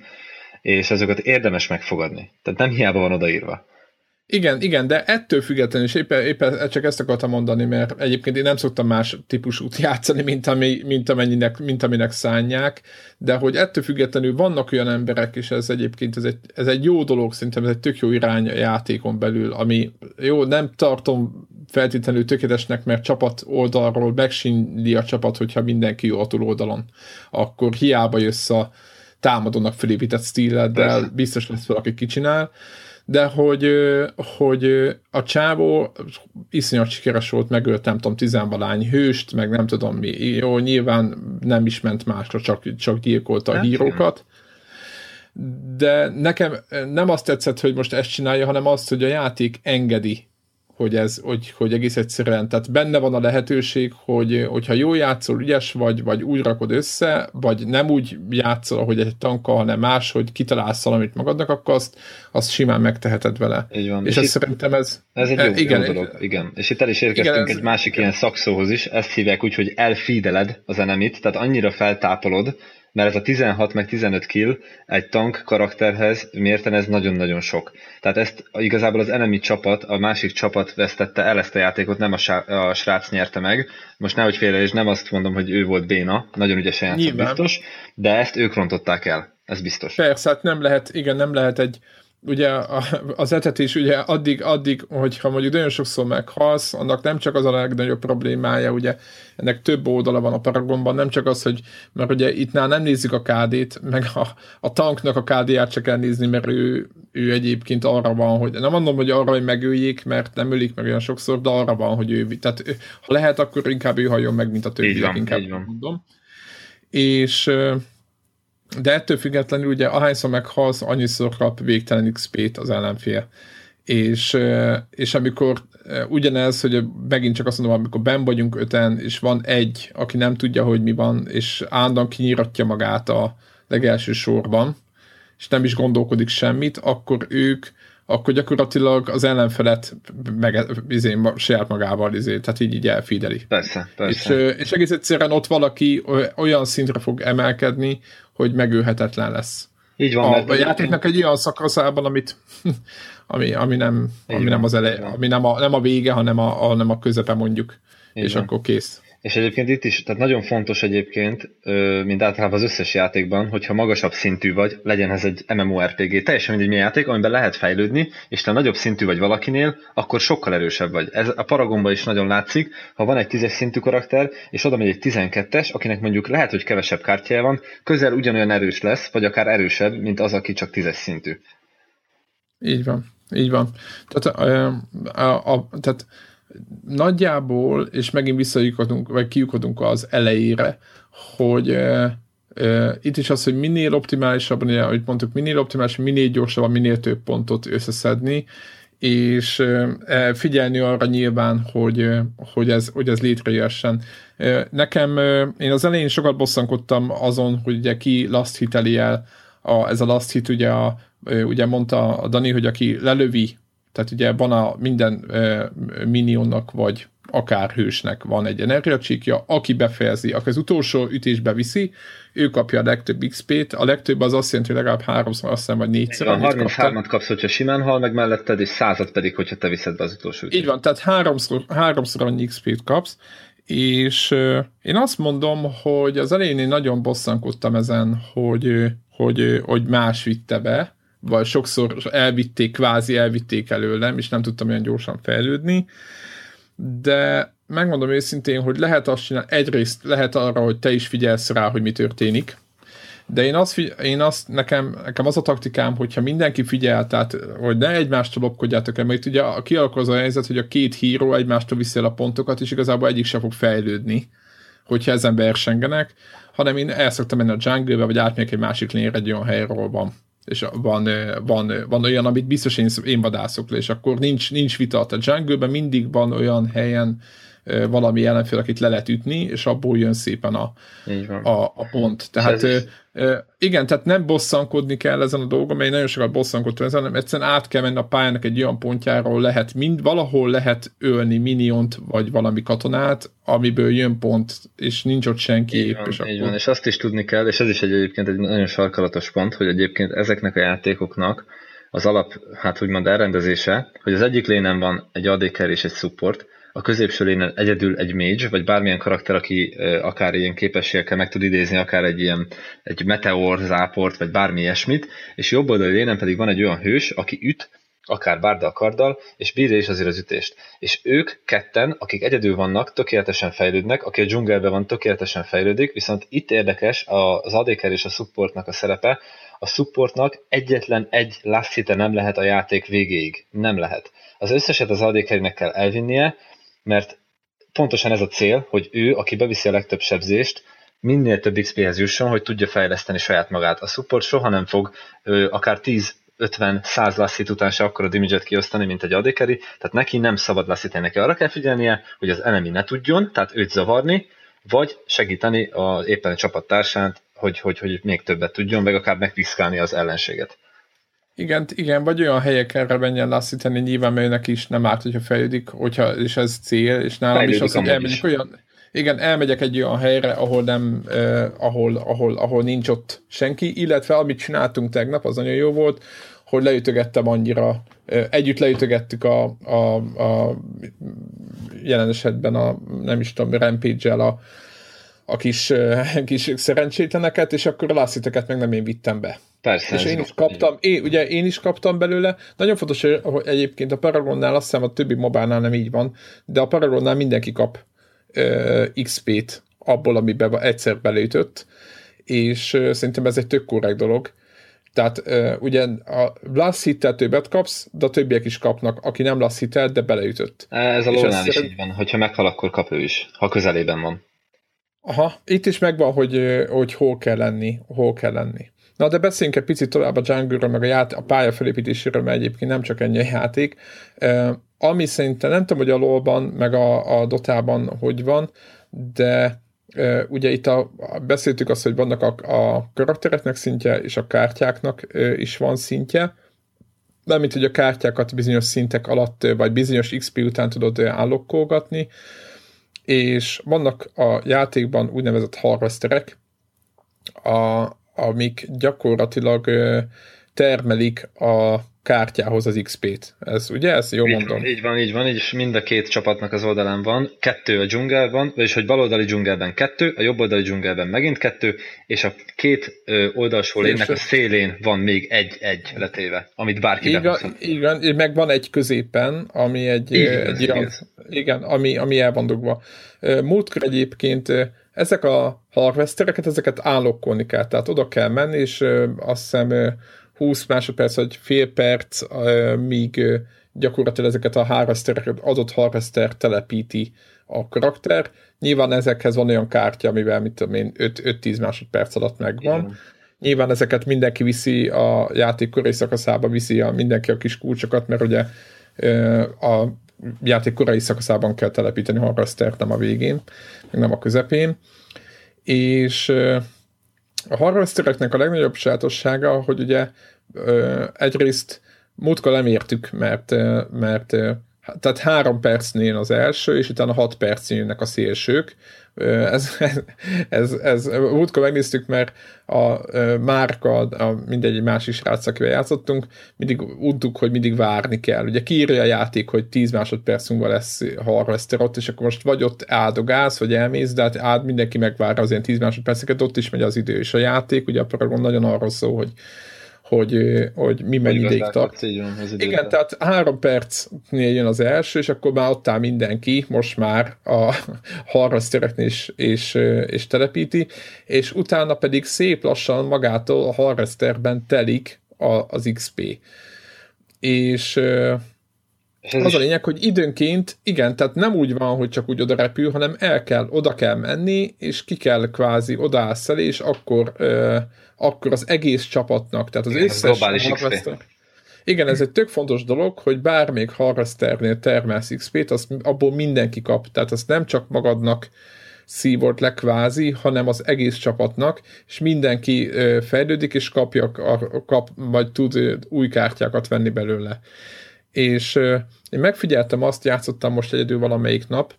és ezeket érdemes megfogadni. Tehát nem hiába van odaírva. Igen, igen, de ettől függetlenül, és éppen, éppen csak ezt akartam mondani, mert egyébként én nem szoktam más típusút játszani, mint, ami, mint, amennyinek, mint aminek szánják, de hogy ettől függetlenül vannak olyan emberek, és ez egyébként ez egy, ez egy jó dolog, szerintem ez egy tök jó irány a játékon belül, ami jó, nem tartom feltétlenül tökéletesnek, mert csapat oldalról megsínli a csapat, hogyha mindenki jó a oldalon, akkor hiába jössz a támadónak felépített stíleddel, biztos lesz valaki kicsinál, de hogy, hogy a csávó iszonyat sikeres volt, megölt nem tudom, tizenvalány hőst, meg nem tudom mi. Jó, nyilván nem is ment másra, csak, csak gyilkolta a hát hírókat. De nekem nem azt tetszett, hogy most ezt csinálja, hanem azt, hogy a játék engedi hogy ez, hogy, hogy egész egyszerűen, tehát benne van a lehetőség, hogy hogyha jól játszol, ügyes vagy, vagy úgy rakod össze, vagy nem úgy játszol, hogy egy tanka, hanem más, hogy kitalálsz valamit magadnak, akkor azt, azt simán megteheted vele. Így van. És, és ez szerintem ez... Ez egy jó, e, igen, jó dolog, igen. És itt el is érkeztünk igen, egy másik igen. ilyen szakszóhoz is, ezt hívják úgy, hogy elfídeled az enemit, tehát annyira feltápolod, mert ez a 16 meg 15 kill egy tank karakterhez mérten ez nagyon-nagyon sok. Tehát ezt igazából az enemy csapat, a másik csapat vesztette el ezt a játékot, nem a, sá- a srác nyerte meg. Most nehogy félre, és nem azt mondom, hogy ő volt béna, nagyon ügyesen játszott biztos, de ezt ők rontották el, ez biztos. Persze, hát nem lehet, igen, nem lehet egy, ugye az etetés ugye addig, addig, hogyha mondjuk nagyon sokszor meghalsz, annak nem csak az a legnagyobb problémája, ugye ennek több oldala van a Paragonban, nem csak az, hogy, mert ugye itt nem nézzük a KD-t, meg a, a tanknak a KD-ját csak kell nézni, mert ő, ő egyébként arra van, hogy nem mondom, hogy arra, hogy megöljék, mert nem ölik meg olyan sokszor, de arra van, hogy ő, tehát ha lehet, akkor inkább ő halljon meg, mint a többiek, inkább így mondom. És de ettől függetlenül ugye ahányszor meghalsz, annyiszor kap végtelen XP-t az ellenfél. És, és amikor ugyanez, hogy megint csak azt mondom, amikor ben vagyunk öten, és van egy, aki nem tudja, hogy mi van, és állandóan kinyiratja magát a legelső sorban, és nem is gondolkodik semmit, akkor ők akkor gyakorlatilag az ellenfelet meg izé, saját magával izé, tehát így, így elfideli. Persze, persze. És, és egész egyszerűen ott valaki olyan szintre fog emelkedni, hogy megőhetetlen lesz. Így van. A, a játéknak egy olyan szakaszában, amit ami, ami nem, ami nem az elej, ami nem a, nem a vége, hanem a, a, nem a közepe mondjuk, Így és van. akkor kész. És egyébként itt is, tehát nagyon fontos egyébként, mint általában az összes játékban, hogyha magasabb szintű vagy, legyen ez egy MMORPG, teljesen mindegy milyen játék, amiben lehet fejlődni, és te nagyobb szintű vagy valakinél, akkor sokkal erősebb vagy. Ez a Paragonban is nagyon látszik, ha van egy 10-es szintű karakter, és oda megy egy 12-es, akinek mondjuk lehet, hogy kevesebb kártyája van, közel ugyanolyan erős lesz, vagy akár erősebb, mint az, aki csak 10-es szintű. Így van, így van. Tehát, a, a, a, tehát nagyjából, és megint visszajukodunk, vagy kijukodunk az elejére, hogy uh, uh, itt is az, hogy minél optimálisabban, ugye, ahogy mondtuk, minél optimális, minél gyorsabban, minél több pontot összeszedni, és uh, figyelni arra nyilván, hogy, hogy, ez, hogy ez létrejöhessen. Uh, nekem, én az elején sokat bosszankodtam azon, hogy ugye ki last hiteli el, a, ez a last hit, ugye, a, ugye mondta a Dani, hogy aki lelövi tehát ugye van a minden uh, minionnak, vagy akár hősnek van egy energiacsíkja, aki befejezi, aki az utolsó ütésbe viszi, ő kapja a legtöbb XP-t, a legtöbb az azt jelenti, hogy legalább háromszor, azt hiszem, vagy négyszer. Van, 33-at kapsz, hogyha simán hal meg melletted, és százat pedig, hogyha te viszed be az utolsó ütést. Így van, tehát háromszor, háromszor annyi XP-t kapsz, és uh, én azt mondom, hogy az elején én nagyon bosszankodtam ezen, hogy, hogy, hogy más vitte be, vagy sokszor elvitték, kvázi elvitték előlem, és nem tudtam olyan gyorsan fejlődni, de megmondom őszintén, hogy lehet azt csinálni, egyrészt lehet arra, hogy te is figyelsz rá, hogy mi történik, de én azt, én azt nekem, nekem az a taktikám, hogyha mindenki figyel, tehát hogy ne egymástól lopkodjátok el, mert ugye kialakul az a helyzet, hogy a két híró egymástól viszi el a pontokat, és igazából egyik se fog fejlődni, hogyha ezen versengenek, hanem én el szoktam menni a jungle vagy átmegyek egy másik lényre egy olyan helyről van és van, van, van olyan, amit biztos én, én vadászok le, és akkor nincs, nincs vita. A jungle mindig van olyan helyen valami ellenfél, akit le lehet ütni, és abból jön szépen a, a, a pont. Tehát is... igen, tehát nem bosszankodni kell ezen a dolgon, mert nagyon sokat bosszankodtam ezen, hanem egyszerűen át kell menni a pályának egy olyan pontjára, ahol lehet mind, valahol lehet ölni miniont, vagy valami katonát, amiből jön pont, és nincs ott senki így van, és, így akkor... van, és azt is tudni kell, és ez is egy, egyébként egy nagyon sarkalatos pont, hogy egyébként ezeknek a játékoknak az alap, hát úgymond elrendezése, hogy az egyik lénen van egy AD és egy support, a középső lénen egyedül egy mage, vagy bármilyen karakter, aki akár ilyen képességekkel meg tud idézni, akár egy ilyen egy meteor záport, vagy bármi ilyesmit, és jobb oldali lénen pedig van egy olyan hős, aki üt, akár bárdal, karddal, és bírja is azért az ütést. És ők ketten, akik egyedül vannak, tökéletesen fejlődnek, aki a dzsungelben van, tökéletesen fejlődik, viszont itt érdekes az adéker és a supportnak a szerepe, a supportnak egyetlen egy last nem lehet a játék végéig. Nem lehet. Az összeset az adékernek kell elvinnie, mert pontosan ez a cél, hogy ő, aki beviszi a legtöbb sebzést, minél több XP-hez jusson, hogy tudja fejleszteni saját magát. A support soha nem fog ö, akár 10 50-100 lasszit után se akkor a damage kiosztani, mint egy adékeri, tehát neki nem szabad lasszítani, neki arra kell figyelnie, hogy az enemy ne tudjon, tehát őt zavarni, vagy segíteni a, éppen a csapattársát, hogy, hogy, hogy még többet tudjon, meg akár megviszkálni az ellenséget. Igen, igen, vagy olyan helyekre menjen lasszítani, nyilván mert is nem árt, hogyha fejlődik, hogyha, és ez cél, és nálam fejlődik is az, hogy elmegyek olyan, igen, elmegyek egy olyan helyre, ahol nem, eh, ahol, ahol, ahol nincs ott senki, illetve amit csináltunk tegnap, az nagyon jó volt, hogy leütögettem annyira, eh, együtt leütögettük a, a, a jelen esetben a, nem is tudom, Rampage-el a, a kis, kis szerencsétleneket, és akkor a lásziteket meg nem én vittem be. Persze. És én is kaptam, én, ugye én is kaptam belőle. Nagyon fontos, hogy egyébként a Paragonnál azt hiszem a többi mobánál nem így van, de a Paragonnál mindenki kap uh, XP-t abból, amiben egyszer beleütött, és uh, szerintem ez egy tök korrekt dolog. Tehát uh, ugye a Blast hittel többet kapsz, de a többiek is kapnak, aki nem Blast hittel, de beleütött. Ez a lónál is szerint... így van, hogyha meghal, akkor kap ő is, ha közelében van. Aha, itt is megvan, hogy, hogy hol kell lenni, hol kell lenni. Na, de beszéljünk egy picit tovább a jungle meg a, ját- a pálya felépítéséről, mert egyébként nem csak ennyi a játék. Uh, ami szerintem, nem tudom, hogy a LoL-ban, meg a, a Dotában hogy van, de uh, ugye itt a, beszéltük azt, hogy vannak a, a karaktereknek szintje, és a kártyáknak uh, is van szintje, mint hogy a kártyákat bizonyos szintek alatt, vagy bizonyos XP után tudod állokkolgatni, és vannak a játékban úgynevezett harvesterek, a, amik gyakorlatilag termelik a kártyához az XP-t. Ez ugye? Ez jó így mondom? Van, így van, így van, és mind a két csapatnak az oldalán van, kettő a dzsungelben, vagyis hogy baloldali dzsungelben kettő, a jobboldali dzsungelben megint kettő, és a két oldalsó lénnek a szélén van még egy-egy letéve, amit bárki igen, igen, meg van egy középen, ami egy, így, egy ilyen, igen, ami, ami el van dugva. Múltkor egyébként ezek a harvestereket, ezeket állokkolni kell, tehát oda kell menni, és azt hiszem 20 másodperc vagy fél perc, míg gyakorlatilag ezeket a harvestereket, adott harvester telepíti a karakter. Nyilván ezekhez van olyan kártya, amivel mit tudom én, 5-10 másodperc alatt megvan. Igen. Nyilván ezeket mindenki viszi a játék korai szakaszába, viszi a, mindenki a kis kulcsokat, mert ugye a játék korai szakaszában kell telepíteni harvestert, nem a végén, meg nem a közepén. És a harvestereknek a legnagyobb sajátossága, hogy ugye egyrészt múltkor nem értük, mert, mert tehát három percnél az első, és utána hat percnél a szélsők. Ez, ez, ez, múltkor megnéztük, mert a Márka, a mindegy másik srác, akivel játszottunk, mindig udtuk, hogy mindig várni kell. Ugye kiírja a játék, hogy 10 másodperc múlva lesz harvester ott, és akkor most vagy ott áldogálsz, vagy elmész, de hát áld, mindenki megvár az ilyen 10 másodperceket, ott is megy az idő, és a játék, ugye a Paragon nagyon arról szól, hogy hogy, hogy mi mennyi ideig tart. Igen, tehát három percnél jön az első, és akkor már ott áll mindenki, most már a harvestereknél is, és, és telepíti, és utána pedig szép lassan magától a harvesterben telik a, az XP. És ez az is... a lényeg, hogy időnként, igen, tehát nem úgy van, hogy csak úgy oda repül, hanem el kell, oda kell menni, és ki kell kvázi odaállsz el, és akkor, uh, akkor az egész csapatnak, tehát az igen, összes harvester... Igen, ez egy tök fontos dolog, hogy bármelyik harvesternél termelsz XP-t, azt abból mindenki kap, tehát azt nem csak magadnak szívott le kvázi, hanem az egész csapatnak, és mindenki fejlődik, és kapja, kap, vagy tud új kártyákat venni belőle. És én megfigyeltem azt, játszottam most egyedül valamelyik nap,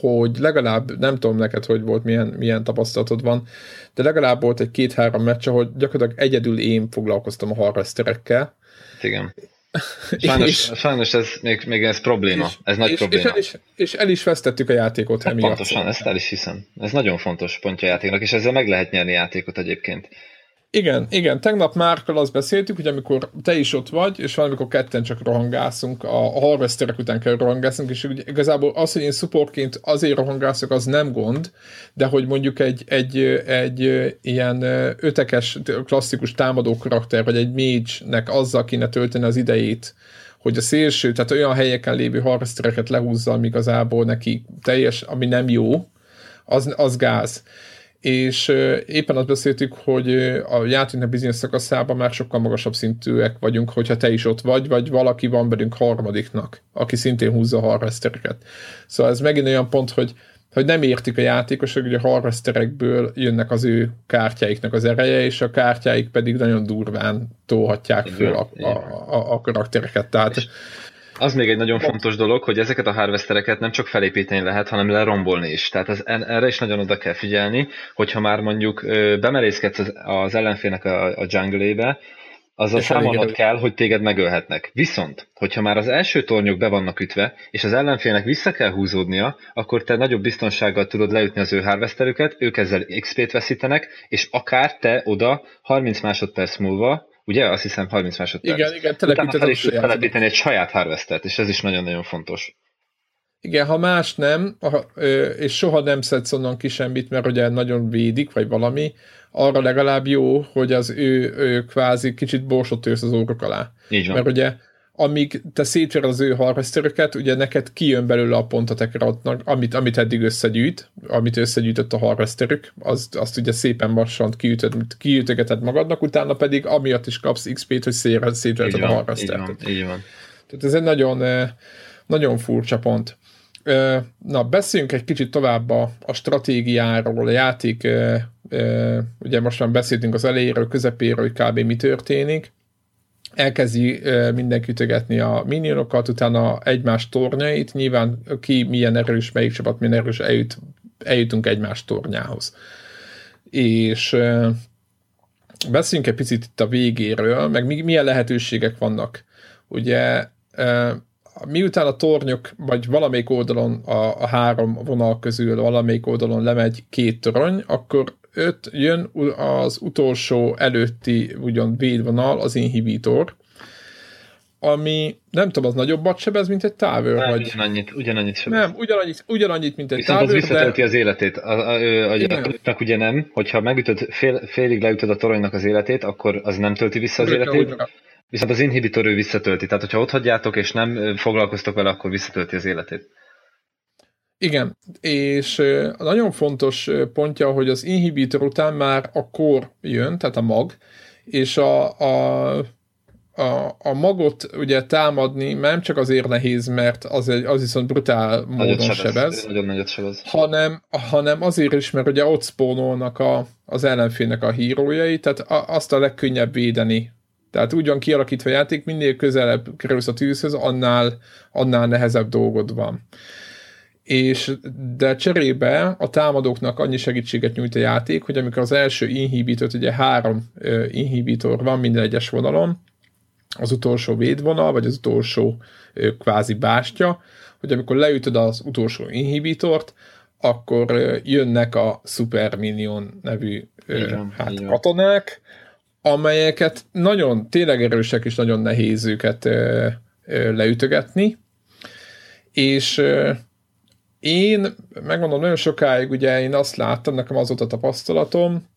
hogy legalább, nem tudom neked, hogy volt, milyen, milyen tapasztalatod van, de legalább volt egy két-három meccs, ahol gyakorlatilag egyedül én foglalkoztam a harvesterekkel. Igen. Sajnos, és, sajnos ez még, még ez probléma, és, ez nagy és, probléma. És el, is, és el is vesztettük a játékot hát emiatt. Pontosan, ezt el is hiszem. Ez nagyon fontos pontja a játéknak, és ezzel meg lehet nyerni játékot egyébként. Igen, igen, tegnap Márkkal azt beszéltük, hogy amikor te is ott vagy, és valamikor ketten csak rohangászunk, a, a harvesterek után kell rohangászunk, és ugye igazából az, hogy én supportként azért rohangászok, az nem gond, de hogy mondjuk egy, egy, egy ilyen ötekes, klasszikus támadó karakter, vagy egy mage-nek azzal kéne tölteni az idejét, hogy a szélső, tehát olyan helyeken lévő harvestereket lehúzza, ami igazából neki teljes, ami nem jó, az, az gáz és éppen azt beszéltük, hogy a játéknak bizonyos szakaszában már sokkal magasabb szintűek vagyunk, hogyha te is ott vagy, vagy valaki van belünk harmadiknak, aki szintén húzza a harvestereket. Szóval ez megint olyan pont, hogy hogy nem értik a játékosok, hogy a harvesterekből jönnek az ő kártyáiknak az ereje, és a kártyáik pedig nagyon durván tolhatják föl a, a, a, a karaktereket. Tehát és az még egy nagyon fontos dolog, hogy ezeket a harvestereket nem csak felépíteni lehet, hanem lerombolni is. Tehát az, erre is nagyon oda kell figyelni, hogyha már mondjuk bemerészkedsz az, az ellenfélnek a, a jungle azzal számolnod kell, hogy téged megölhetnek. Viszont, hogyha már az első tornyok be vannak ütve, és az ellenfélnek vissza kell húzódnia, akkor te nagyobb biztonsággal tudod leütni az ő harvesterüket, ők ezzel XP-t veszítenek, és akár te oda 30 másodperc múlva, ugye? Azt hiszem 30 másodperc. Igen, igen, telepíted is telepíteni egy saját harvestert, és ez is nagyon-nagyon fontos. Igen, ha más nem, és soha nem szedsz onnan ki semmit, mert ugye nagyon védik, vagy valami, arra legalább jó, hogy az ő, ő kvázi kicsit borsot ősz az órok alá. Így van. Mert ugye amíg te szétver az ő harvesteröket, ugye neked kijön belőle a pont a tekeratnak, amit, amit eddig összegyűjt, amit összegyűjtött a harvesterük, azt, azt ugye szépen massant kiütögeted magadnak, utána pedig amiatt is kapsz XP-t, hogy szétverted a harvestert. Így van, így van. Tehát ez egy nagyon, nagyon furcsa pont. Na, beszéljünk egy kicsit tovább a, a stratégiáról, a játék, ugye most már beszéltünk az elejéről, közepéről, hogy kb. mi történik. Elkezdi mindenki ütögetni a minionokat, utána egymás tornyait, nyilván ki milyen erős, melyik csapat milyen erős, eljut, eljutunk egymás tornyához. És beszéljünk egy picit itt a végéről, meg milyen lehetőségek vannak. Ugye miután a tornyok, vagy valamelyik oldalon a, a három vonal közül valamelyik oldalon lemegy két torony, akkor öt jön az utolsó előtti ugyan védvonal, az inhibitor, ami nem tudom, az nagyobbat sebez, mint egy távőr? Nem, vagy... ugyanannyit, ugyanannyit sebez. Nem, ugyanannyit, ugyanannyit mint egy Viszont távőr, az visszatölti de... az életét. A, a, a, a, a, ugye nem, hogyha megütöd, fél, félig leütöd a toronynak az életét, akkor az nem tölti vissza az életét. Viszont az inhibitor ő visszatölti, tehát hogyha ott hagyjátok és nem foglalkoztok vele, akkor visszatölti az életét. Igen, és nagyon fontos pontja, hogy az inhibitor után már a kor jön, tehát a mag, és a, a, a, a magot ugye támadni nem csak azért nehéz, mert az, egy, az viszont brutál módon sebez, sebez, nagyon nagyot sebez. Hanem, hanem azért is, mert ugye ott spónolnak a, az ellenfélnek a hírójai, tehát a, azt a legkönnyebb védeni tehát úgy van kialakítva a játék, minél közelebb kerülsz a tűzhöz, annál, annál nehezebb dolgod van. És de cserébe a támadóknak annyi segítséget nyújt a játék, hogy amikor az első inhibitor, ugye három inhibitor van minden egyes vonalon, az utolsó védvonal, vagy az utolsó kvázi bástya, hogy amikor leütöd az utolsó inhibitort, akkor jönnek a Super Minion nevű igen, hát, igen. katonák, amelyeket nagyon tényleg erősek és nagyon nehéz őket leütögetni, és én, megmondom, nagyon sokáig ugye én azt láttam, nekem az volt a tapasztalatom,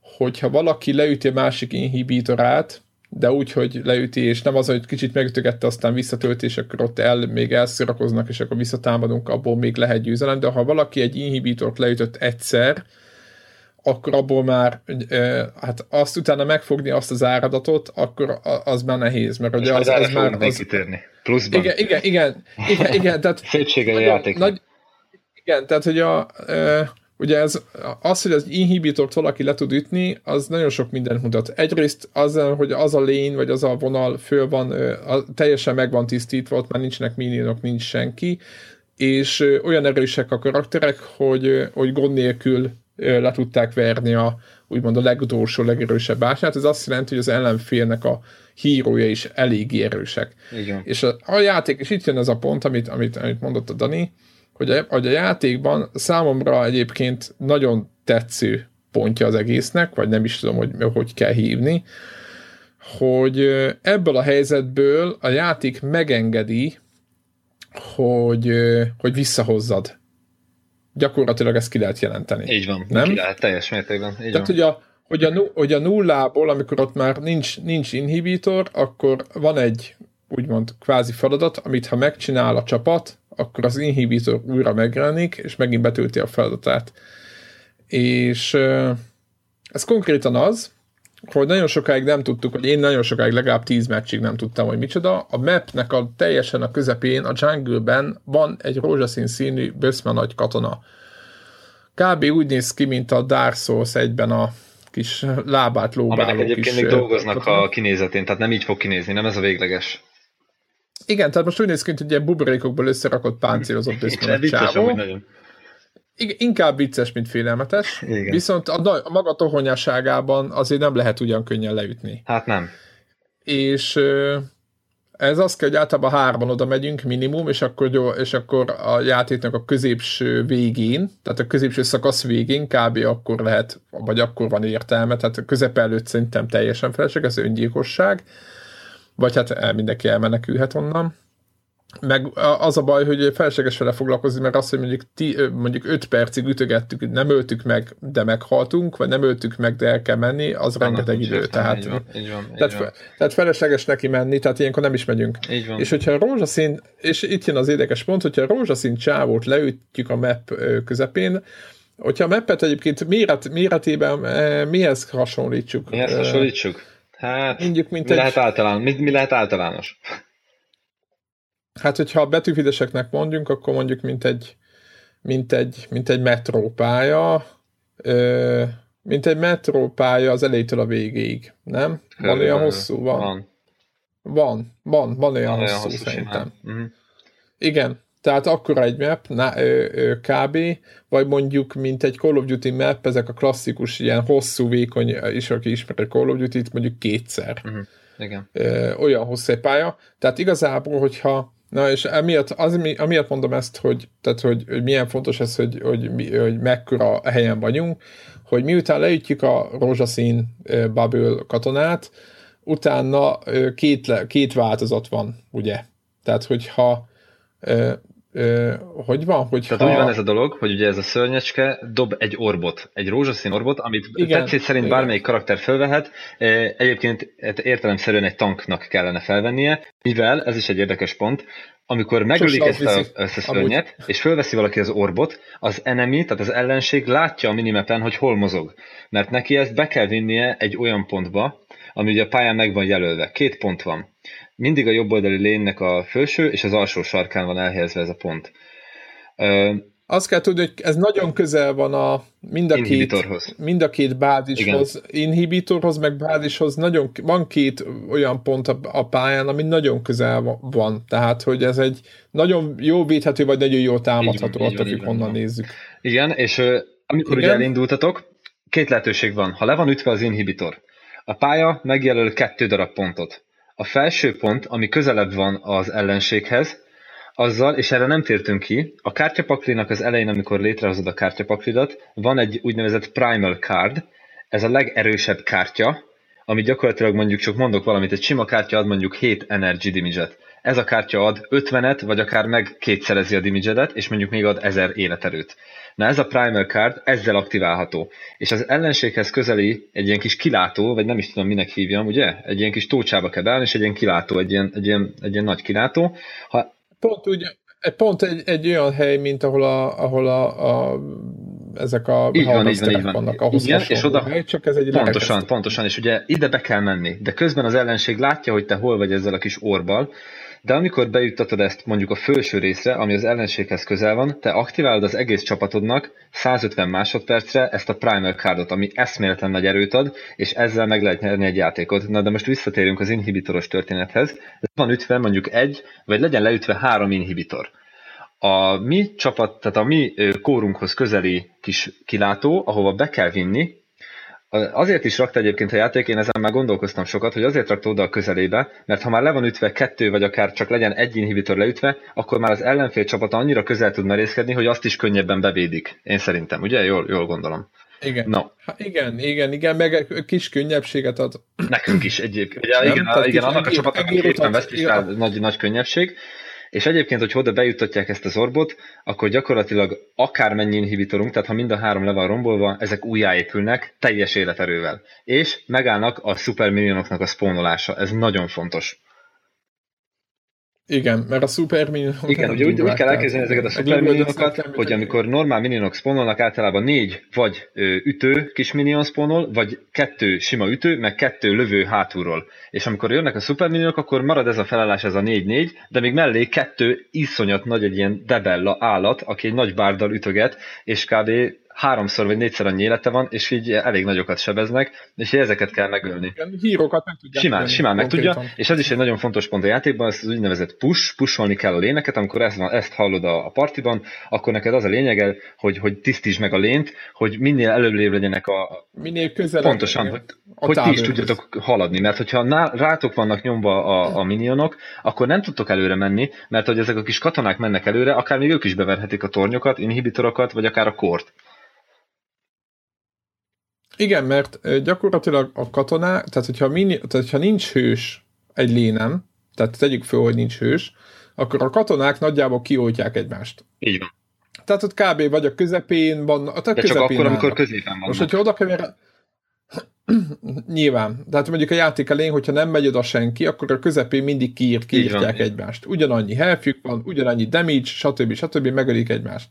hogyha valaki leüti a másik inhibitorát, de úgy, hogy leüti, és nem az, hogy kicsit megütögette, aztán visszatölti, és akkor ott el, még elszorakoznak, és akkor visszatámadunk, abból még lehet győzelem, de ha valaki egy inhibitort leütött egyszer, akkor abból már, hát azt utána megfogni azt az áradatot, akkor az már nehéz, mert ugye az, az már... Az, kitérni. Pluszban. Igen, igen, igen, igen, igen tehát... Szépsége a játék. Nagy, igen, tehát hogy a, e, ugye ez, az, hogy az inhibitort valaki le tud ütni, az nagyon sok mindent mutat. Egyrészt az, hogy az a lény, vagy az a vonal föl van, a, teljesen meg van tisztítva, ott már nincsenek minionok, nincs senki, és olyan erősek a karakterek, hogy, hogy gond nélkül le tudták verni a úgymond a legutolsó, legerősebb bását. Ez azt jelenti, hogy az ellenfélnek a hírója is elég erősek. Igen. És a, a játék, és itt jön ez a pont, amit, amit, amit mondott a Dani, hogy a, hogy a játékban számomra egyébként nagyon tetsző pontja az egésznek, vagy nem is tudom, hogy hogy kell hívni, hogy ebből a helyzetből a játék megengedi, hogy, hogy visszahozzad gyakorlatilag ezt ki lehet jelenteni. Így van, nem? ki lehet, teljes mértékben. Így Tehát, van. hogy a, hogy, a, hogy a nullából, amikor ott már nincs, nincs inhibitor, akkor van egy úgymond kvázi feladat, amit ha megcsinál a csapat, akkor az inhibitor újra megjelenik, és megint betölti a feladatát. És ez konkrétan az, hogy nagyon sokáig nem tudtuk, hogy én nagyon sokáig, legalább 10 meccsig nem tudtam, hogy micsoda. A mapnek a teljesen a közepén, a jungle-ben van egy rózsaszín színű böszme nagy katona. Kb. úgy néz ki, mint a Dark Souls egyben a kis lábát lóbáló Aminek egyébként kis még dolgoznak katona. a kinézetén, tehát nem így fog kinézni, nem ez a végleges. Igen, tehát most úgy néz ki, hogy ilyen buborékokból összerakott páncélozott böszme csávó. Nagyon inkább vicces, mint félelmetes. Igen. Viszont a, a maga tohonyáságában azért nem lehet ugyan könnyen leütni. Hát nem. és ez az kell, hogy általában hárman oda megyünk minimum, és akkor, jó, és akkor a játéknak a középső végén, tehát a középső szakasz végén kb. akkor lehet, vagy akkor van értelme, tehát a közep előtt szerintem teljesen felesleges, ez öngyilkosság, vagy hát mindenki elmenekülhet onnan meg az a baj, hogy felesleges vele foglalkozni, mert azt, hogy mondjuk, ti, mondjuk 5 percig ütögettük, nem öltük meg, de meghaltunk, vagy nem öltük meg, de el kell menni, az Annak rengeteg idő. Értem, tehát, így van, így van, így tehát, van. tehát felesleges neki menni, tehát ilyenkor nem is megyünk. Így van. És hogyha a rózsaszín, és itt jön az érdekes pont, hogyha a rózsaszín csávót leütjük a map közepén, hogyha a mappet egyébként méret, méretében mihez hasonlítsuk? Mihez hasonlítsuk? Hát, Mondjuk, mint mi, egy... lehet általán, mi, mi lehet általános? Hát, hogyha a betűfideseknek mondjunk, akkor mondjuk mint egy, mint egy, mint egy metrópálya, ö, mint egy metrópálya az elejétől a végéig, nem? Van olyan hosszú? Van. Van, van, van, van olyan van hosszú, hosszú szerintem. Uh-huh. Igen, tehát akkor egy map, na, ö, ö, kb. Vagy mondjuk, mint egy Call of Duty map, ezek a klasszikus, ilyen hosszú, vékony, is aki ismeri Call of Duty-t, mondjuk kétszer. Uh-huh. Igen. Ö, olyan hosszú pálya. Tehát igazából, hogyha Na és emiatt, az, amiatt mondom ezt, hogy, tehát, hogy, hogy milyen fontos ez, hogy, hogy, hogy mekkora helyen vagyunk, hogy miután leütjük a rózsaszín Bubble katonát, utána két, két változat van, ugye? Tehát, hogyha Ö, hogy van? Hogy Tehát ha... úgy van ez a dolog, hogy ugye ez a szörnyecske dob egy orbot, egy rózsaszín orbot, amit igen, tetszét szerint igen. bármelyik karakter felvehet, egyébként hát értelemszerűen egy tanknak kellene felvennie, mivel, ez is egy érdekes pont, amikor megölik ezt a, ezt a szörnyet, amúgy. és fölveszi valaki az orbot, az enemy, tehát az ellenség látja a minimapen, hogy hol mozog. Mert neki ezt be kell vinnie egy olyan pontba, ami ugye a pályán meg van jelölve. Két pont van mindig a jobb oldali lénynek a felső és az alsó sarkán van elhelyezve ez a pont. Azt kell tudni, hogy ez nagyon közel van a mind a két, mind a két bázishoz, Igen. inhibitorhoz, meg bázishoz, nagyon, van két olyan pont a, a pályán, ami nagyon közel van. Tehát, hogy ez egy nagyon jó védhető, vagy nagyon jó támadható, attól függ, honnan nézzük. Igen, és amikor Igen? ugye elindultatok, két lehetőség van. Ha le van ütve az inhibitor, a pálya megjelöl kettő darab pontot. A felső pont, ami közelebb van az ellenséghez, azzal, és erre nem tértünk ki, a kártyapaklinak az elején, amikor létrehozod a kártyapaklidat, van egy úgynevezett primal card, ez a legerősebb kártya, ami gyakorlatilag mondjuk csak mondok valamit, egy sima kártya ad mondjuk 7 energy damage-et. Ez a kártya ad 50-et, vagy akár meg kétszerezi a damage és mondjuk még ad 1000 életerőt. Na ez a primal card ezzel aktiválható. És az ellenséghez közeli egy ilyen kis kilátó, vagy nem is tudom minek hívjam, ugye? Egy ilyen kis tócsába kell beállni, és egy ilyen kilátó, egy ilyen, egy ilyen, egy ilyen nagy kilátó. Ha... Pont, ugye, pont egy, egy olyan hely, mint ahol a, ahol a, a ezek a így van, így van, így van. vannak, ahhoz Igen, és oda, hely, csak ez egy pontosan, lehetett. pontosan, és ugye ide be kell menni, de közben az ellenség látja, hogy te hol vagy ezzel a kis orbal, de amikor bejuttatod ezt mondjuk a felső részre, ami az ellenséghez közel van, te aktiválod az egész csapatodnak 150 másodpercre ezt a primer cardot, ami eszméletlen nagy erőt ad, és ezzel meg lehet nyerni egy játékot. Na de most visszatérünk az inhibitoros történethez. Ez van ütve mondjuk egy, vagy legyen leütve három inhibitor. A mi csapat, tehát a mi kórunkhoz közeli kis kilátó, ahova be kell vinni, Azért is rakta egyébként a játék, én ezen már gondolkoztam sokat, hogy azért rakta oda a közelébe, mert ha már le van ütve kettő, vagy akár csak legyen egy inhibitor leütve, akkor már az ellenfél csapata annyira közel tud merészkedni, hogy azt is könnyebben bevédik. Én szerintem, ugye? Jól, jól gondolom. Igen. No. Ha, igen, igen, igen, meg kis könnyebbséget ad. Nekünk is egyébként. Ugye, igen, igen, igen annak a csapatnak éppen veszt is rá nagy, nagy könnyebbség. És egyébként, hogy oda bejuttatják ezt az orbot, akkor gyakorlatilag akármennyi inhibitorunk, tehát ha mind a három le van rombolva, ezek újjáépülnek teljes életerővel. És megállnak a szuperminionoknak a spawnolása. Ez nagyon fontos. Igen, mert a szuper minionok... Igen, ugye úgy, úgy kell elképzelni ezeket a szuper minionokat, hogy amikor normál minionok spawnolnak, általában négy vagy ö, ütő kis minion spawnol, vagy kettő sima ütő, meg kettő lövő hátulról. És amikor jönnek a szuper minionok, akkor marad ez a felállás, ez a 4-4, de még mellé kettő iszonyat nagy egy ilyen debella állat, aki egy nagy bárdal ütöget, és kb. Háromszor vagy négyszer annyi élete van, és így elég nagyokat sebeznek, és ezeket kell megölni. Igen, hírokat meg tudják. Simán, simán meg tudja, és ez is egy nagyon fontos pont a játékban, ez az úgynevezett push, pusolni kell a léneket, amikor ezt, van, ezt hallod a, a partiban, akkor neked az a lényege, hogy, hogy tisztítsd meg a lént, hogy minél előbb legyenek a... Minél közelebb. Pontosan, hogy, hogy ti is tudjatok haladni, mert hogyha ná, rátok vannak nyomva a, a minionok, akkor nem tudtok előre menni, mert hogy ezek a kis katonák mennek előre, akár még ők is beverhetik a tornyokat, inhibitorokat, vagy akár a kort. Igen, mert gyakorlatilag a katonák, tehát hogyha, mini, tehát hogyha nincs hős egy lénem, tehát tegyük föl, hogy nincs hős, akkor a katonák nagyjából kioltják egymást. Így van. Tehát ott kb. vagy a közepén van. A De csak akkor, amikor középen van. Most, hogyha oda kever... Nyilván. Tehát mondjuk a játék elején, hogyha nem megy oda senki, akkor a közepén mindig kiírt, kiírtják egymást. Ugyanannyi healthjük van, ugyanannyi damage, stb. stb. megölik egymást.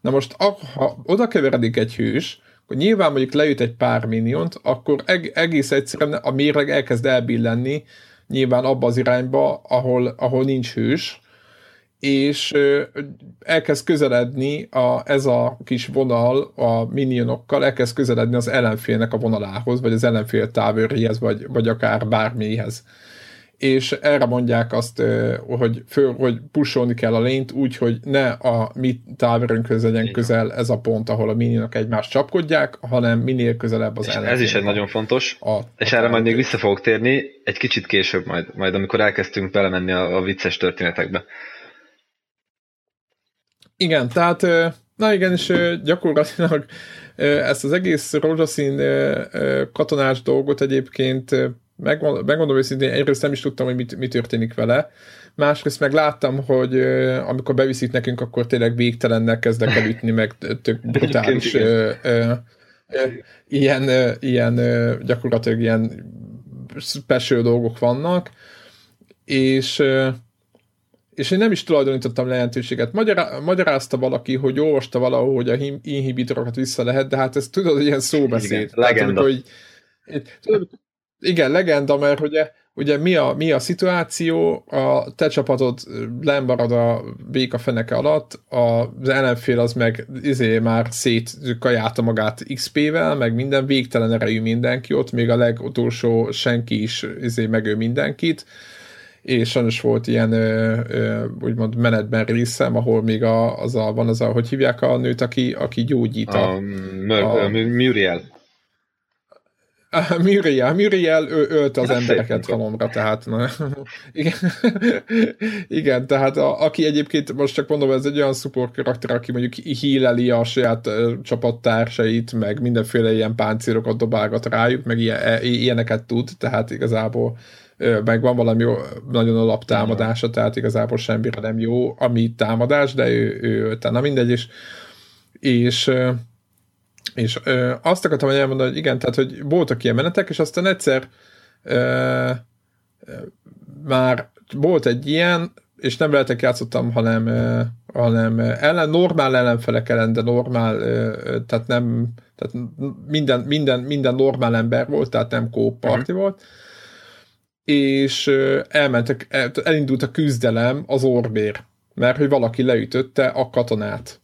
Na most, ha oda keveredik egy hős, akkor nyilván mondjuk leüt egy pár miniont, akkor eg- egész egyszerűen a mérleg elkezd elbillenni, nyilván abba az irányba, ahol, ahol nincs hős, és elkezd közeledni a, ez a kis vonal a minionokkal, elkezd közeledni az ellenfélnek a vonalához, vagy az ellenfél távőréhez, vagy, vagy akár bármihez és erre mondják azt, hogy, föl, hogy pusolni kell a lényt úgy, hogy ne a mi távirünkhöz legyen közel ez a pont, ahol a minionok egymást csapkodják, hanem minél közelebb az ellen. Ez is egy nagyon fontos, a, és a erre majd még vissza fogok térni, egy kicsit később majd, majd amikor elkezdtünk belemenni a, a vicces történetekbe. Igen, tehát na igen, és gyakorlatilag ezt az egész rózsaszín katonás dolgot egyébként megmondom, őszintén, egyrészt nem is tudtam, hogy mit, mi történik vele, másrészt meg láttam, hogy amikor beviszik nekünk, akkor tényleg végtelennek kezdek el ütni, meg tök brutális uh, uh, uh, ilyen, uh, ilyen uh, gyakorlatilag ilyen special dolgok vannak, és uh, és én nem is tulajdonítottam lehetőséget. Magyará, magyarázta valaki, hogy olvasta valahol, hogy a inhibitorokat vissza lehet, de hát ez tudod, ilyen szóbeszéd. Igen, legenda. Tehát, hogy, tudod, igen, legenda, mert ugye, ugye mi, a, mi a szituáció, a te csapatod lembarad a béka feneke alatt, az ellenfél az meg izé már szétkajálta magát XP-vel, meg minden végtelen erejű mindenki ott, még a legutolsó senki is izé megő mindenkit, és sajnos volt ilyen ö, ö, úgymond menetben részem, ahol még a, az a, van az a, hogy hívják a nőt, aki, aki gyógyít a, a, a Muriel. Muriel, Muriel ő, ölt az embereket halomra, tehát na, igen, igen, tehát a, aki egyébként most csak mondom, ez egy olyan support karakter, aki mondjuk híleli a saját csapattársait, meg mindenféle ilyen páncélokat dobálgat rájuk, meg ilyen, e, ilyeneket tud, tehát igazából uh, meg van valami jó, nagyon alaptámadása, tehát igazából semmire nem jó, ami támadás, de ő, ő tehát na mindegy, és, és és ö, azt akartam elmondani, hogy igen, tehát, hogy voltak ilyen menetek, és aztán egyszer ö, ö, már volt egy ilyen, és nem veletek játszottam, hanem, ö, hanem ellen, normál ellenfelek ellen, de normál, ö, tehát nem, tehát minden, minden, minden normál ember volt, tehát nem kóp party uh-huh. volt, és ö, elmentek, el, elindult a küzdelem az orbér, mert hogy valaki leütötte a katonát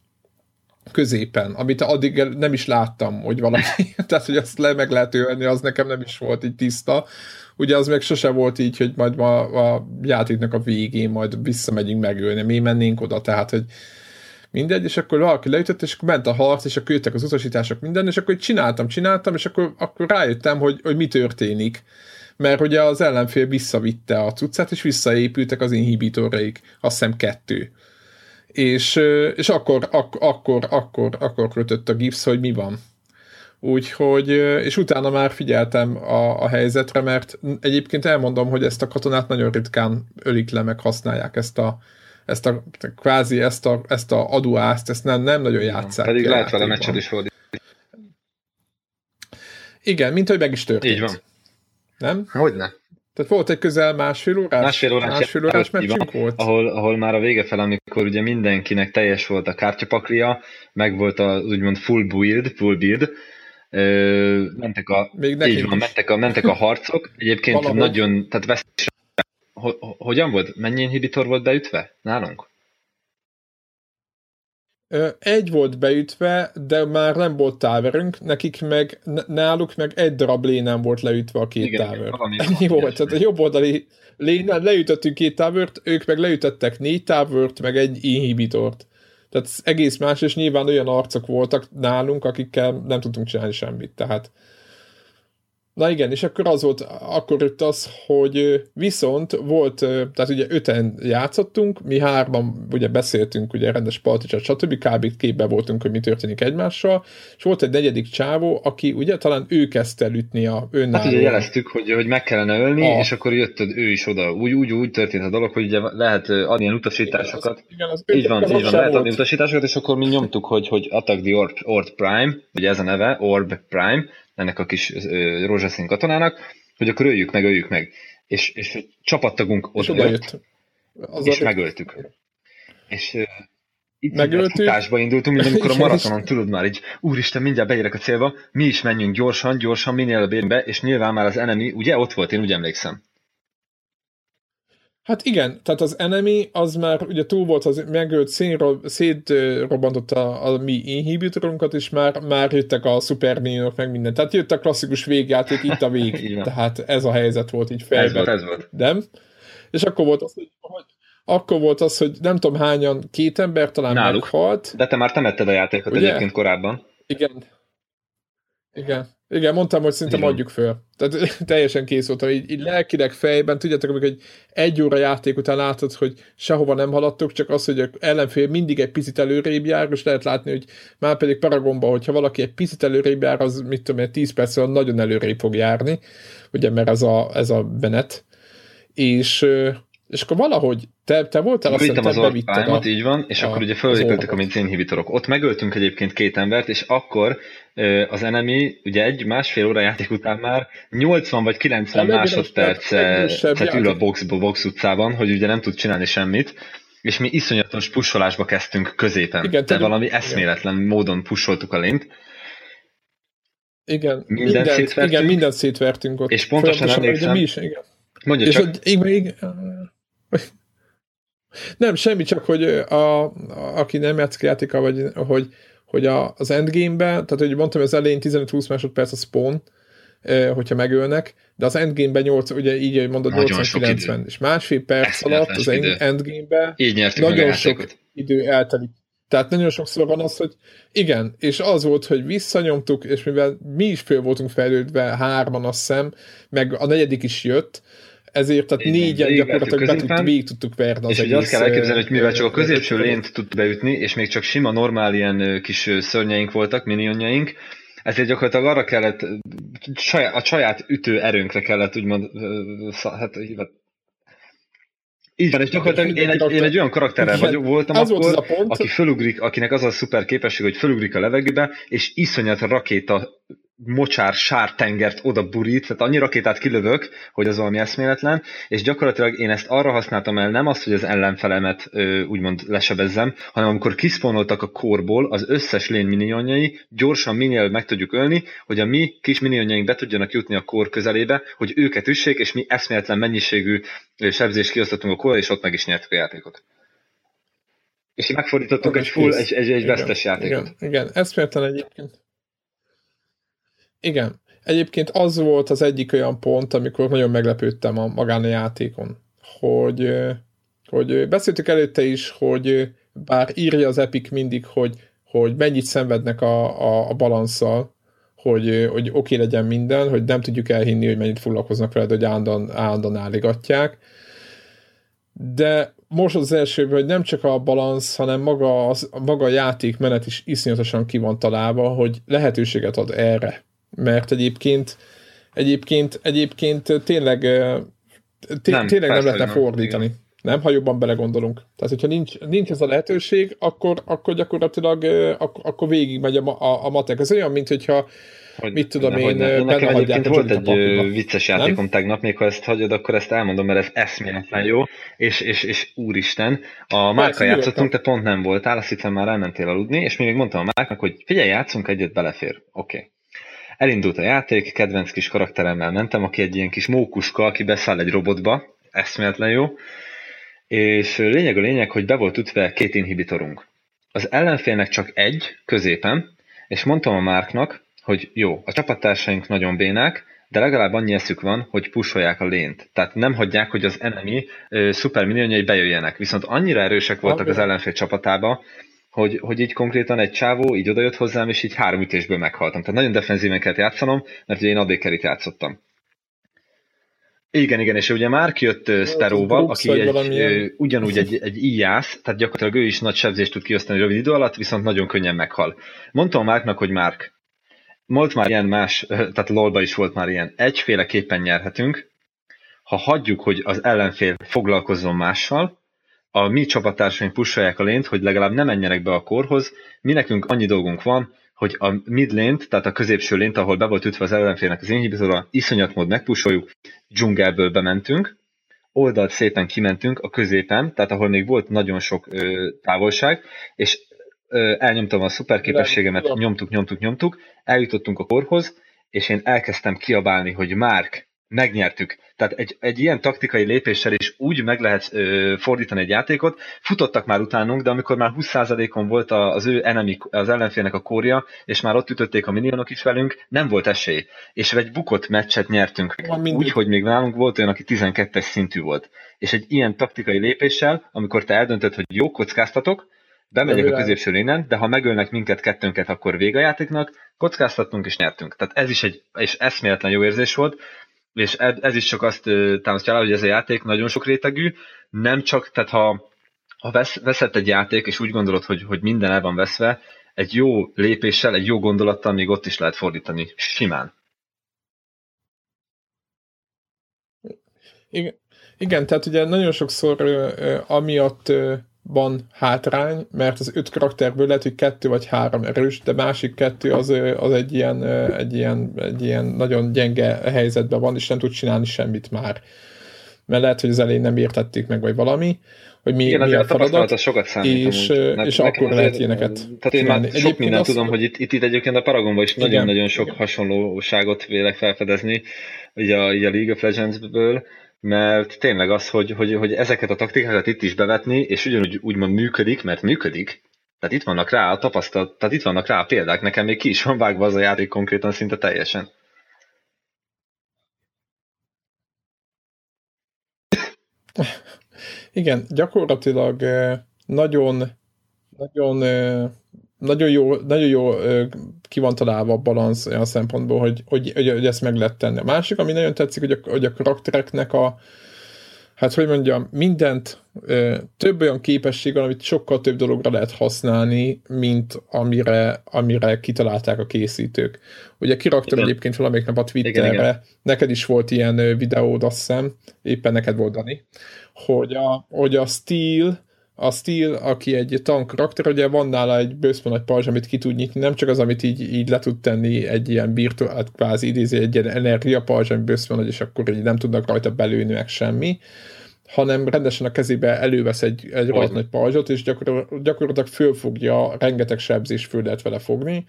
középen, amit addig nem is láttam, hogy valaki, tehát hogy azt le meg lehet ölni, az nekem nem is volt így tiszta. Ugye az meg sose volt így, hogy majd ma a játéknak a végén majd visszamegyünk megölni, mi mennénk oda, tehát hogy mindegy, és akkor valaki leütött, és akkor ment a harc, és akkor jöttek az utasítások, minden, és akkor csináltam, csináltam, és akkor, akkor rájöttem, hogy, hogy mi történik. Mert ugye az ellenfél visszavitte a cuccát, és visszaépültek az inhibitoraik, azt hiszem kettő és, és akkor, ak, akkor, akkor, akkor kötött a gipsz, hogy mi van. Úgyhogy, és utána már figyeltem a, a helyzetre, mert egyébként elmondom, hogy ezt a katonát nagyon ritkán ölik le, meg használják ezt a, ezt a kvázi ezt a, ezt a aduást, ezt nem, nem nagyon játszák. Pedig lehet vele meccsed is volt. Igen, mint hogy meg is történt. Így van. Nem? Hogyne. Tehát volt egy közel másfél órás, másfél órás, másfél órás meccsünk volt? Ahol, ahol már a vége fel, amikor ugye mindenkinek teljes volt a kártyapaklia, meg volt az úgymond full build, full build, Ö, mentek a, Még így van, mentek a, mentek a harcok, egyébként Valahogy. nagyon, tehát veszélyes, hogyan volt? Mennyi inhibitor volt beütve nálunk? Egy volt beütve, de már nem volt táverünk, nekik meg, náluk meg egy darab lé nem volt leütve a két Igen, táver. Ennyi volt, tehát a jobb oldali lénen leütöttünk két távört, ők meg leütöttek négy távört, meg egy inhibitort. Tehát egész más, és nyilván olyan arcok voltak nálunk, akikkel nem tudtunk csinálni semmit. Tehát Na igen, és akkor az volt, akkor jött az, hogy viszont volt, tehát ugye öten játszottunk, mi hárman ugye beszéltünk, ugye rendes particsát, stb. kb. képbe voltunk, hogy mi történik egymással, és volt egy negyedik csávó, aki ugye talán ő kezdte ütni a önálló. Hát ugye jeleztük, hogy, hogy meg kellene ölni, a... és akkor jött ő is oda. Úgy, úgy, úgy történt a dolog, hogy ugye lehet adni ilyen utasításokat. Igen, az, igen, az így van, így van, lehet adni utasításokat, és akkor mi nyomtuk, hogy, hogy attack the Orb, Orb Prime, ugye ez a neve, Orb Prime, ennek a kis ö, rózsaszín katonának, hogy akkor öljük meg, öljük meg. És, és csapattagunk oda jött, Az és megöltük. És ö, itt Megöltük. indultunk, mint amikor a maratonon tudod már így, úristen, mindjárt beérek a célba, mi is menjünk gyorsan, gyorsan, minél be, és nyilván már az enemy, ugye ott volt, én úgy emlékszem. Hát igen, tehát az enemy az már ugye túl volt, az megölt, szétrobbantotta a, a mi inhibitorunkat, és már, már jöttek a super meg minden. Tehát jött a klasszikus végjáték, itt a vég. tehát ez a helyzet volt így fejben. Ez volt, ez volt. Nem? És akkor volt az, hogy, hogy akkor volt az, hogy nem tudom hányan, két ember talán Náluk. meghalt. De te már temetted a játékot Ugye? egyébként korábban. Igen. Igen. Igen, mondtam, hogy szerintem adjuk föl. Tehát teljesen kész voltam, így, így lelkileg fejben, tudjátok, amikor egy, egy óra játék után látod, hogy sehova nem haladtok, csak az, hogy a ellenfél mindig egy picit előrébb jár, és lehet látni, hogy már pedig Paragonban, hogyha valaki egy picit előrébb jár, az mit tudom én, 10 perccel nagyon előrébb fog járni, ugye, mert ez a, ez a Benet. És és akkor valahogy te, te voltál, azt hiszem, az a, így van, és a, akkor ugye felépültek a mint inhibitorok. Ott megöltünk egyébként két embert, és akkor az enemy ugye egy másfél óra játék után már 80 vagy 90 másodpercet ül a box, box utcában, hogy ugye nem tud csinálni semmit, és mi iszonyatos pusolásba kezdtünk középen. Igen, de valami igen. eszméletlen módon pusoltuk a lént. Igen, minden szétvertünk. Igen, minden szétvertünk ott. És pontosan emlékszem, mi is, igen. Mondja és csak. Hogy, igen, igen, nem, semmi, csak hogy a, a, aki nem játszik játéka, vagy hogy, hogy a, az endgame-be, tehát hogy mondtam, az elején 15-20 másodperc a spawn, hogyha megölnek, de az endgame-ben 8, ugye így, hogy mondod, 80-90, és másfél perc Ezt alatt az endgame-be nagyon sok idő eltelik. Tehát nagyon sokszor van az, hogy igen, és az volt, hogy visszanyomtuk, és mivel mi is föl voltunk fejlődve, hárman azt hiszem, meg a negyedik is jött, ezért tehát Igen, négyen gyakorlatilag be tud, végig tudtuk verni az És egész, azt kell elképzelni, hogy mivel csak a középső lént tud beütni, és még csak sima, normál ilyen kis szörnyeink voltak, minionjaink, ezért gyakorlatilag arra kellett, a saját ütő erőnkre kellett úgymond, hát így van, és gyakorlatilag én egy, én egy olyan karakterrel vagyok, voltam az akkor, volt pont. aki fölugrik, akinek az a szuper képesség, hogy fölugrik a levegőbe, és iszonyat rakéta mocsár sártengert oda burít, tehát annyi rakétát kilövök, hogy az valami eszméletlen, és gyakorlatilag én ezt arra használtam el, nem azt, hogy az ellenfelemet ö, úgymond lesebezzem, hanem amikor kiszponoltak a korból az összes lény minionjai, gyorsan minél meg tudjuk ölni, hogy a mi kis minionjaink be tudjanak jutni a kor közelébe, hogy őket üssék, és mi eszméletlen mennyiségű sebzést kiosztottunk a kor, és ott meg is nyertük a játékot. És megfordítottuk egy full, egy, egy, egy vesztes játékot. Igen, igen, eszméletlen egyébként. Igen. Egyébként az volt az egyik olyan pont, amikor nagyon meglepődtem a magán a játékon, hogy, hogy beszéltük előtte is, hogy bár írja az Epic mindig, hogy, hogy mennyit szenvednek a, a, a balanszal, hogy, hogy oké okay legyen minden, hogy nem tudjuk elhinni, hogy mennyit foglalkoznak veled, hogy állandóan, állandóan álligatják. De most az első, hogy nem csak a balansz, hanem maga, az, maga a játékmenet is iszonyatosan ki van találva, hogy lehetőséget ad erre mert egyébként egyébként, egyébként tényleg té- nem, tényleg nem lehetne fordítani. Igen. Nem, ha jobban belegondolunk. Tehát, hogyha nincs, nincs ez a lehetőség, akkor, akkor gyakorlatilag akkor, akkor végig megy a, a, a matek. Ez olyan, mint hogyha hogy, mit tudom én, ne, benne egyébként volt egy a vicces játékom nem? tegnap, még ha ezt hagyod, akkor ezt elmondom, mert ez eszméletlen jó, és, és, és úristen, a Márka játszottunk, te pont nem voltál, azt hiszem már elmentél aludni, és még mondtam a Márknak, hogy figyelj, játszunk egyet, belefér. Oké. Okay. Elindult a játék, kedvenc kis karakteremmel mentem, aki egy ilyen kis mókuska, aki beszáll egy robotba, eszméletlen jó, és lényeg a lényeg, hogy be volt ütve két inhibitorunk. az ellenfélnek csak egy középen, és mondtam a Márknak, hogy jó, a csapattársaink nagyon bénák, de legalább annyi eszük van, hogy pusolják a lént. Tehát nem hagyják, hogy az enemy szuperminionjai bejöjjenek. Viszont annyira erősek voltak az ellenfél csapatába, hogy, hogy így konkrétan egy csávó így odajött hozzám, és így három ütésből meghaltam. Tehát nagyon defenzíven kellett játszanom, mert ugye én adékerit játszottam. Igen, igen, és ugye már kijött uh, aki egy, valamilyen... ugyanúgy egy, egy íjász, tehát gyakorlatilag ő is nagy sebzést tud kiosztani rövid idő alatt, viszont nagyon könnyen meghal. Mondtam Márknak, hogy Márk, volt már ilyen más, tehát LOL-ba is volt már ilyen, egyféleképpen nyerhetünk, ha hagyjuk, hogy az ellenfél foglalkozzon mással, a mi csapattársaink pusolják a lént, hogy legalább ne menjenek be a korhoz, mi nekünk annyi dolgunk van, hogy a mid lane tehát a középső lént, ahol be volt ütve az ellenfélnek az inhibitora, iszonyat mód megpusoljuk, dzsungelből bementünk, oldalt szépen kimentünk a középen, tehát ahol még volt nagyon sok ö, távolság, és ö, elnyomtam a szuperképességemet, nyomtuk, nyomtuk, nyomtuk, eljutottunk a korhoz, és én elkezdtem kiabálni, hogy Márk, megnyertük. Tehát egy, egy ilyen taktikai lépéssel is úgy meg lehet ö, fordítani egy játékot. Futottak már utánunk, de amikor már 20%-on volt az ő enemy, az ellenfélnek a kórja, és már ott ütötték a minionok is velünk, nem volt esély. És egy bukott meccset nyertünk. Úgy, hogy még nálunk volt olyan, aki 12-es szintű volt. És egy ilyen taktikai lépéssel, amikor te eldöntöd, hogy jó, kockáztatok, bemegyek a középső lénen, de ha megölnek minket kettőnket, akkor vége a játéknak, kockáztattunk és nyertünk. Tehát ez is egy és eszméletlen jó érzés volt, és ez is csak azt támasztja hogy ez a játék nagyon sok rétegű, nem csak, tehát ha, ha vesz, veszett egy játék, és úgy gondolod, hogy, hogy minden el van veszve, egy jó lépéssel, egy jó gondolattal még ott is lehet fordítani, simán. Igen, igen tehát ugye nagyon sokszor amiatt van hátrány, mert az öt karakterből lehet, hogy kettő vagy három erős, de másik kettő az, az egy, ilyen, egy, ilyen, egy ilyen nagyon gyenge helyzetben van, és nem tud csinálni semmit már. Mert lehet, hogy az elején nem értették meg, vagy valami, hogy mi, Igen, mi a feladat, sokat számít, és, amúgy. és akkor azért, lehet ilyeneket Tehát én már sok mindent tudom, hogy itt, itt, itt egyébként a Paragonban is nagyon-nagyon sok igen. hasonlóságot vélek felfedezni, ugye a, ugye a League of Legends-ből, mert tényleg az, hogy, hogy, hogy ezeket a taktikákat itt is bevetni, és ugyanúgy úgymond működik, mert működik, tehát itt vannak rá a tapasztalat, tehát itt vannak rá a példák, nekem még ki is van vágva az a játék konkrétan szinte teljesen. Igen, gyakorlatilag eh, nagyon, nagyon eh, nagyon jó, nagyon jó ki van találva a balansz olyan szempontból, hogy, hogy, hogy, hogy ezt meg lehet tenni. A másik, ami nagyon tetszik, hogy a, hogy a karaktereknek a hát hogy mondjam, mindent több olyan képesség van, amit sokkal több dologra lehet használni, mint amire, amire kitalálták a készítők. Ugye kiraktam igen. egyébként valamelyik nap a Twitterre, igen, igen. neked is volt ilyen videód, azt hiszem, éppen neked volt, Dani, hogy a, hogy a Steel, a Steel, aki egy tank karakter, ugye van nála egy bőszben nagy pajzs, amit ki tud nyitni, nem csak az, amit így, így le tud tenni egy ilyen virtuált, kvázi idézi egy ilyen energia pajzs, ami bőszben nagy, és akkor így nem tudnak rajta belőni meg semmi, hanem rendesen a kezébe elővesz egy, egy rohadt nagy pajzsot, és gyakorlatilag, gyakorlatilag fölfogja, rengeteg sebzés föl lehet vele fogni,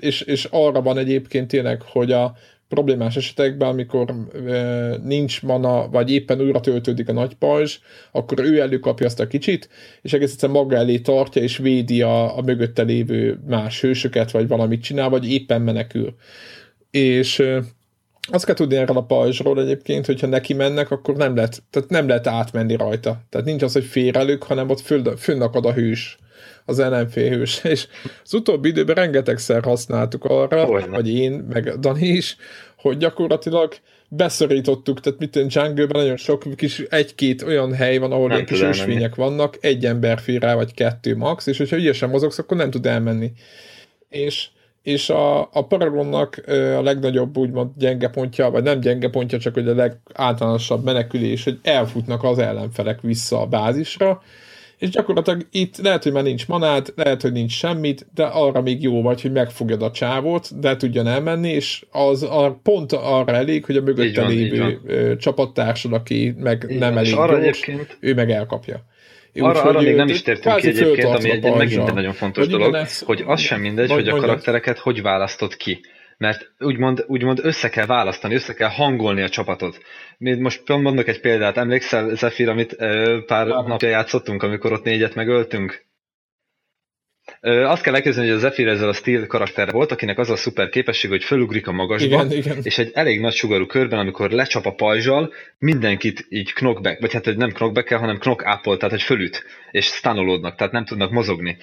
és, és arra van egyébként tényleg, hogy a, problémás esetekben, amikor e, nincs mana, vagy éppen újra töltődik a nagy pajzs, akkor ő előkapja azt a kicsit, és egész egyszerűen maga elé tartja, és védi a, a mögötte lévő más hősöket, vagy valamit csinál, vagy éppen menekül. És e, azt kell tudni erről a pajzsról egyébként, hogyha neki mennek, akkor nem lehet, tehát nem lehet átmenni rajta. Tehát nincs az, hogy félrelük, hanem ott fönnakad a hős az ellenfélhős. És az utóbbi időben rengetegszer használtuk arra, Olyan. vagy én, meg Dani is, hogy gyakorlatilag beszorítottuk, tehát mit én jungle nagyon sok kis egy-két olyan hely van, ahol nem ilyen kis ösvények vannak, egy ember fér rá, vagy kettő max, és hogyha ügyesen mozogsz, akkor nem tud elmenni. És és a, a Paragonnak a legnagyobb úgymond gyenge pontja, vagy nem gyenge pontja, csak hogy a legáltalánosabb menekülés, hogy elfutnak az ellenfelek vissza a bázisra, és gyakorlatilag itt lehet, hogy már nincs manád, lehet, hogy nincs semmit, de arra még jó vagy, hogy megfogjad a csávót, de tudjon elmenni, és az a pont arra elég, hogy a mögötte van, lévő csapattársad, aki meg így nem van. elég arra gyors, ő meg elkapja. Arra, arra még nem is tértünk ki egyébként, ami egy, megint egy nagyon fontos dolog, ez, hogy az sem mindegy, hogy a karaktereket hogy választod ki mert úgymond, úgymond össze kell választani, össze kell hangolni a csapatot. Mi most mondok egy példát, emlékszel Zephyr, amit pár Már napja játszottunk, amikor ott négyet megöltünk? azt kell elképzelni, hogy a Zephyr ezzel a Steel karakter volt, akinek az a szuper képesség, hogy fölugrik a magasba, igen, igen. és egy elég nagy sugarú körben, amikor lecsap a pajzsal, mindenkit így knockback, vagy hát hogy nem knockback hanem knock apple, tehát hogy fölüt, és stanolódnak, tehát nem tudnak mozogni.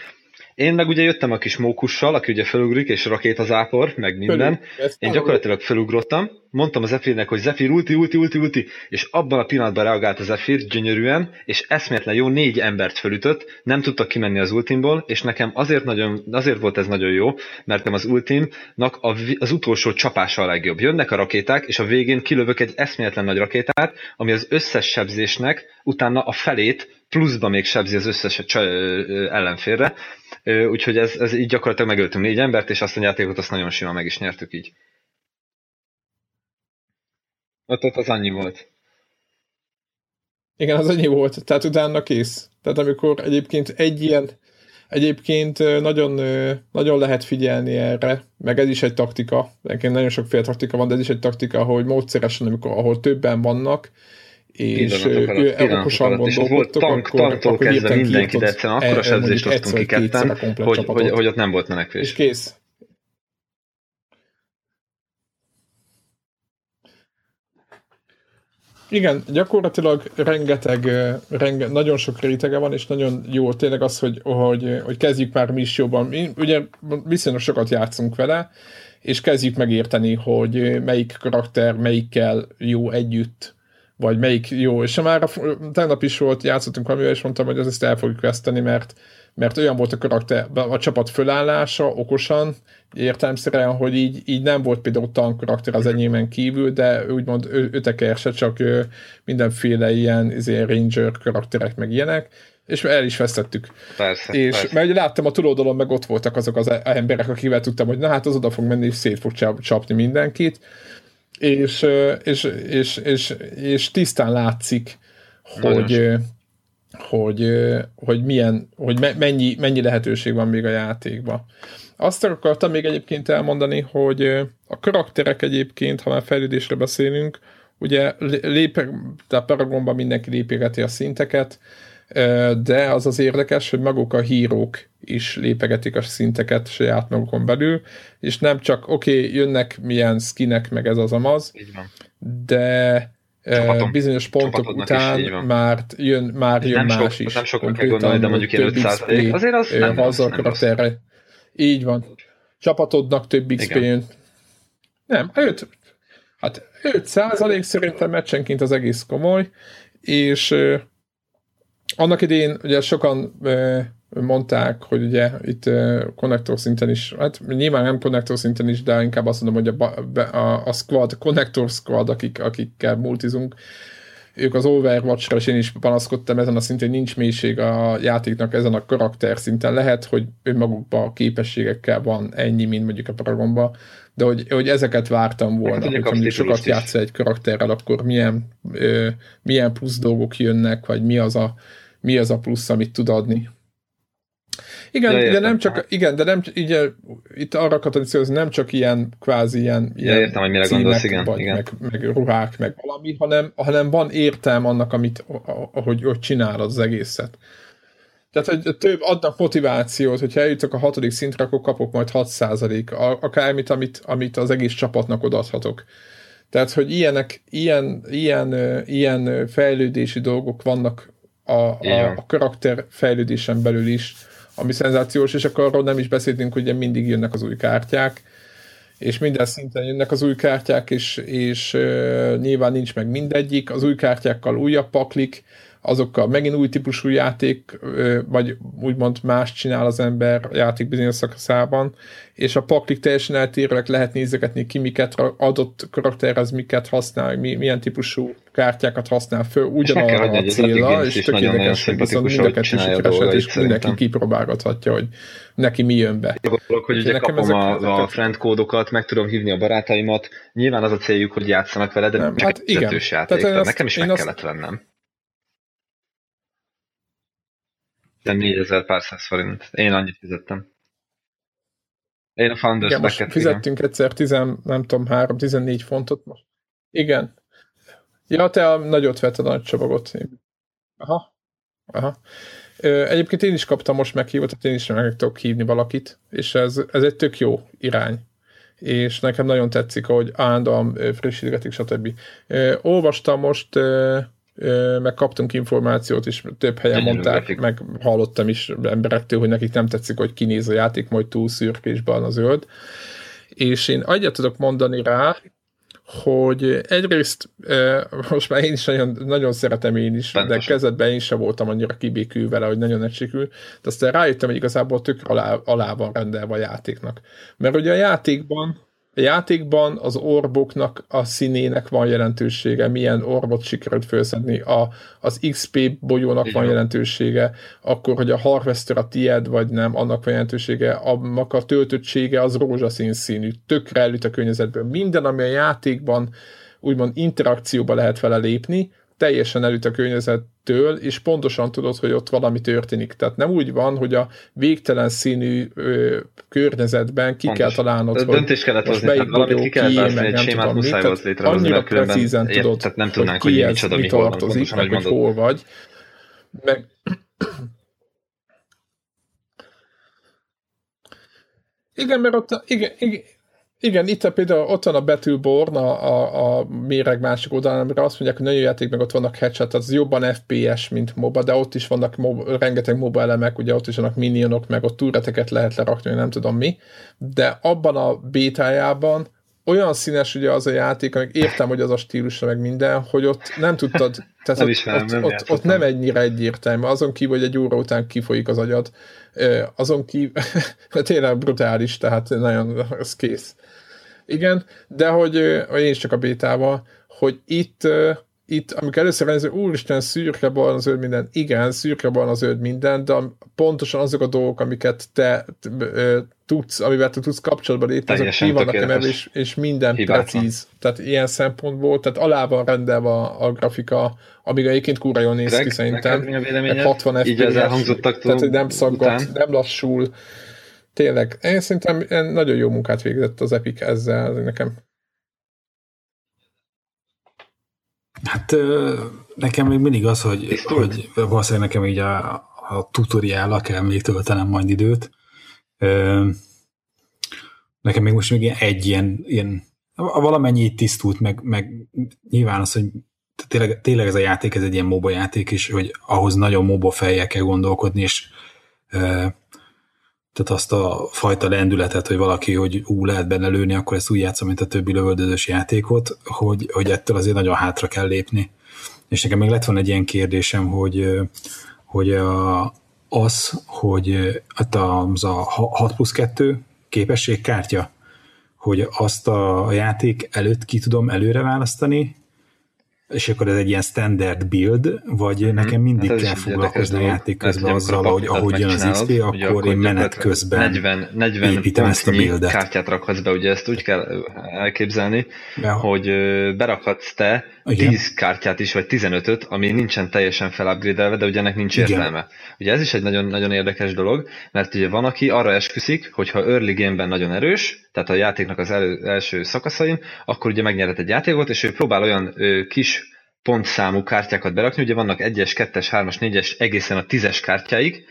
Én meg ugye jöttem a kis mókussal, aki ugye felugrik, és rakétazápor, meg minden. Én gyakorlatilag felugrottam, mondtam az Zephyr-nek, hogy Zephyr ulti, ulti, ulti, ulti, és abban a pillanatban reagált a Zephyr gyönyörűen, és eszméletlen jó négy embert felütött, nem tudtak kimenni az ultimból, és nekem azért, nagyon, azért volt ez nagyon jó, mert nem az ultimnak az utolsó csapása a legjobb. Jönnek a rakéták, és a végén kilövök egy eszméletlen nagy rakétát, ami az összes sebzésnek utána a felét pluszba még sebzi az összes ellenfélre, úgyhogy ez, ez így gyakorlatilag megöltünk négy embert, és azt a játékot azt nagyon simán meg is nyertük így. Ott, ott az annyi volt. Igen, az annyi volt, tehát utána kész. Tehát amikor egyébként egy ilyen, egyébként nagyon, nagyon lehet figyelni erre, meg ez is egy taktika, egyébként nagyon sokféle taktika van, de ez is egy taktika, hogy módszeresen, amikor, ahol többen vannak, és ő okosan gondolkodtok, tank, akkor, tanktól akkor kezdve mindenki, de egyszerűen akkora e- sebzést osztunk ki ketten, hogy, hogy, hogy ott nem volt menekvés. És kész. Igen, gyakorlatilag rengeteg, renge, nagyon sok rétege van, és nagyon jó tényleg az, hogy, hogy, hogy kezdjük már mi is jobban. Mi, ugye viszonylag sokat játszunk vele, és kezdjük megérteni, hogy melyik karakter melyikkel jó együtt, vagy melyik jó, és már a, tegnap is volt, játszottunk valamivel, és mondtam, hogy ezt el fogjuk veszteni, mert, mert olyan volt a karakter, a csapat fölállása, okosan, értelmszerűen, hogy így, így nem volt például tank karakter az enyémen kívül, de úgymond öteker se, csak mindenféle ilyen izé, ranger karakterek meg ilyenek, és el is vesztettük. Persze, és persze. mert ugye láttam a túloldalon, meg ott voltak azok az emberek, akivel tudtam, hogy na hát az oda fog menni, és szét fog csapni mindenkit, és, és, és, és, és tisztán látszik, hogy, hogy, hogy, milyen, hogy mennyi, mennyi lehetőség van még a játékban. Azt akartam még egyébként elmondani, hogy a karakterek egyébként, ha már fejlődésre beszélünk, ugye lép, tehát Paragonban mindenki lépegeti a szinteket, de az az érdekes, hogy maguk a hírók is lépegetik a szinteket saját magukon belül, és nem csak, oké, okay, jönnek milyen skinek, meg ez az amaz, de Csapatom, bizonyos pontok után már jön, már jön nem más sok, is. Nem sokra kell gondolni, de mondjuk ilyen 500 azért az nem rossz, nem karakterre. Így van. Csapatodnak több xp jön. Nem, 5, hát 5 százalék szerintem meccsenként az egész komoly, és annak idén ugye sokan mondták, hogy ugye itt konnektor szinten is, hát nyilván nem konnektor szinten is, de inkább azt mondom, hogy a, a, a squad, a connector squad, akik, akikkel multizunk, ők az Overwatch-ra, és én is panaszkodtam ezen a szinten, hogy nincs mélység a játéknak ezen a karakter szinten. Lehet, hogy önmagukban a képességekkel van ennyi, mint mondjuk a Paragonban, de hogy, hogy ezeket vártam volna, hogy mondjuk sokat játsz egy karakterrel, akkor milyen, ö, milyen plusz dolgok jönnek, vagy mi az a mi az a plusz, amit tud adni. Igen, ja, de nem csak, igen, de nem, így, itt arra hogy nem csak ilyen kvázi ilyen, ilyen ja, értem, hogy mire gondolsz, igen, vagy igen. Meg, meg, ruhák, meg valami, hanem, hanem van értelme annak, amit, hogy, hogy csinál az egészet. Tehát, hogy több adnak motivációt, hogyha eljutok a hatodik szintre, akkor kapok majd 6% akármit, amit, amit az egész csapatnak odaadhatok. Tehát, hogy ilyenek, ilyen, ilyen, ilyen fejlődési dolgok vannak a, a, a karakter fejlődésen belül is, ami szenzációs, és akkor arról nem is beszéltünk, hogy mindig jönnek az új kártyák, és minden szinten jönnek az új kártyák, és, és uh, nyilván nincs meg mindegyik, az új kártyákkal újabb paklik, azokkal megint új típusú játék, vagy úgymond más csinál az ember játék bizonyos szakaszában, és a paklik teljesen eltérőek lehet nézegetni ki, miket adott karakter az miket használ, milyen típusú kártyákat használ föl, ugyanarra a célra, és tök érdekes, hogy viszont mindeket is sikereset, és mindenki kipróbálgathatja, hogy neki mi jön be. Gondolok, hogy ugye kapom ezek, a, a friend kódokat, meg tudom hívni a barátaimat, nyilván az a céljuk, hogy játszanak vele, de nem, hát igen. játék, tehát nekem is meg kellett vennem. De 4000 pár száz forint. Én annyit fizettem. Én a Founders igen, most fizettünk igen. egyszer 10, nem tudom, 3-14 fontot most. Igen. Ja, te a nagyot vett a nagy csomagot. Aha. Aha. Egyébként én is kaptam most meghívót, én is meg tudok hívni valakit, és ez, ez egy tök jó irány és nekem nagyon tetszik, hogy állandóan frissítgetik, stb. Olvastam most, meg kaptunk információt is, több helyen Nagyon mondták, grafik. meg hallottam is emberektől, hogy nekik nem tetszik, hogy kinéz a játék, majd túl szürkésben a zöld. És én egyet tudok mondani rá, hogy egyrészt most már én is nagyon, nagyon szeretem én is, Bentosan. de kezdetben én sem voltam annyira kibékül vele, hogy nagyon egységül, de aztán rájöttem, hogy igazából tök alá, alá van rendelve a játéknak. Mert ugye a játékban a játékban az orboknak a színének van jelentősége, milyen orbot sikerült felszedni, a, az XP bolyónak Igen. van jelentősége, akkor, hogy a Harvester a tied, vagy nem, annak van jelentősége, annak a töltöttsége az rózsaszín színű, tökre elüt a környezetből. Minden, ami a játékban úgymond interakcióba lehet vele lépni, teljesen elüt a környezettől, és pontosan tudod, hogy ott valami történik. Tehát nem úgy van, hogy a végtelen színű ö, környezetben ki Pontos. kell találnod, hogy döntés kellett hozni, tehát valamit ki kellett választani, egy sémát muszáj volt létrehozni, annyira precízen tudod, tehát nem tudnánk, hogy, hogy micsoda, mi pontosan, meg, hogy hol vagy. Meg, igen, mert ott, igen, igen, igen, itt a, például ott van a Battleborn, a, a, a méreg másik oldalán, amire azt mondják, hogy nagyon játék, meg ott vannak headshot, az jobban FPS, mint MOBA, de ott is vannak mob, rengeteg MOBA elemek, ugye ott is vannak minionok, meg ott túreteket lehet lerakni, nem tudom mi, de abban a bétájában olyan színes ugye az a játék, amik értem, hogy az a stílusa meg minden, hogy ott nem tudtad, tehát nem ott, ott, nem ott, ott, nem ennyire egyértelmű, azon kívül, hogy egy óra után kifolyik az agyad, azon kívül, tényleg brutális, tehát nagyon, az kész. Igen, de hogy, én is csak a bétával, hogy itt, itt amikor először ez, úristen, szürke, barna, zöld minden, igen, szürke, barna, zöld minden, de pontosan azok a dolgok, amiket te tudsz, amivel te tudsz kapcsolatban lépni, azok ki vannak emelve, és, és minden Hibátlan. precíz. Tehát ilyen szempontból, tehát alá van rendelve a, a grafika, amíg egyébként kúra jól néz ki szerintem. 60 FPS, tehát hogy nem szaggat, nem lassul, Tényleg, én szerintem nagyon jó munkát végzett az Epic ezzel nekem. Hát nekem még mindig az, hogy, hogy valószínűleg nekem így a, a tutoriállal kell még töltenem majd időt. Nekem még most még egy ilyen, ilyen valamennyi tisztult, meg, meg nyilván az, hogy tényleg, tényleg ez a játék, ez egy ilyen MOBA játék, és hogy ahhoz nagyon MOBA fejjel kell gondolkodni, és tehát azt a fajta lendületet, hogy valaki, hogy ú, lehet benne lőni, akkor ezt úgy játszom, mint a többi lövöldözős játékot, hogy, hogy ettől azért nagyon hátra kell lépni. És nekem még lett volna egy ilyen kérdésem, hogy, hogy a, az, hogy hát az a 6 plusz 2 képességkártya, hogy azt a játék előtt ki tudom előre választani, és akkor ez egy ilyen standard build, vagy mm-hmm. nekem mindig hát kell foglalkozni a játék közben hát, azzal, hogy ahogy jön az XP, akkor, akkor én menet közben 40, 40 építem ezt a buildet. kártyát rakhatsz be, ugye ezt úgy kell elképzelni, ja. hogy berakhatsz te Igen. 10 kártyát is, vagy 15-öt, ami nincsen teljesen felupgrade de ugye ennek nincs Igen. értelme. Ugye ez is egy nagyon, nagyon érdekes dolog, mert ugye van, aki arra esküszik, hogy ha early game-ben nagyon erős, tehát a játéknak az elő, első szakaszain, akkor ugye megnyerhet egy játékot, és ő próbál olyan ö, kis pontszámú kártyákat berakni, ugye vannak 1-es, 2-es, 3-as, 4-es, egészen a 10-es kártyáig,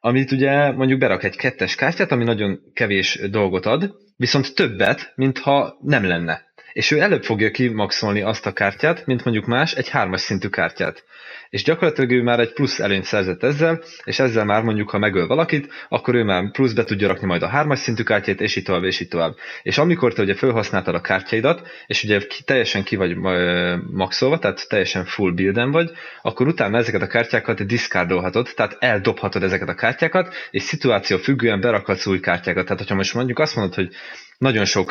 amit ugye mondjuk berak egy kettes kártyát, ami nagyon kevés dolgot ad, viszont többet, mintha nem lenne. És ő előbb fogja kimaxolni azt a kártyát, mint mondjuk más egy hármas szintű kártyát és gyakorlatilag ő már egy plusz előnyt szerzett ezzel, és ezzel már mondjuk, ha megöl valakit, akkor ő már plusz be tudja rakni majd a hármas szintű kártyát, és így tovább, és így tovább. És amikor te ugye felhasználtad a kártyaidat, és ugye teljesen ki vagy maxolva, tehát teljesen full builden vagy, akkor utána ezeket a kártyákat discardolhatod, tehát eldobhatod ezeket a kártyákat, és szituáció függően berakhatsz új kártyákat. Tehát, hogyha most mondjuk azt mondod, hogy nagyon sok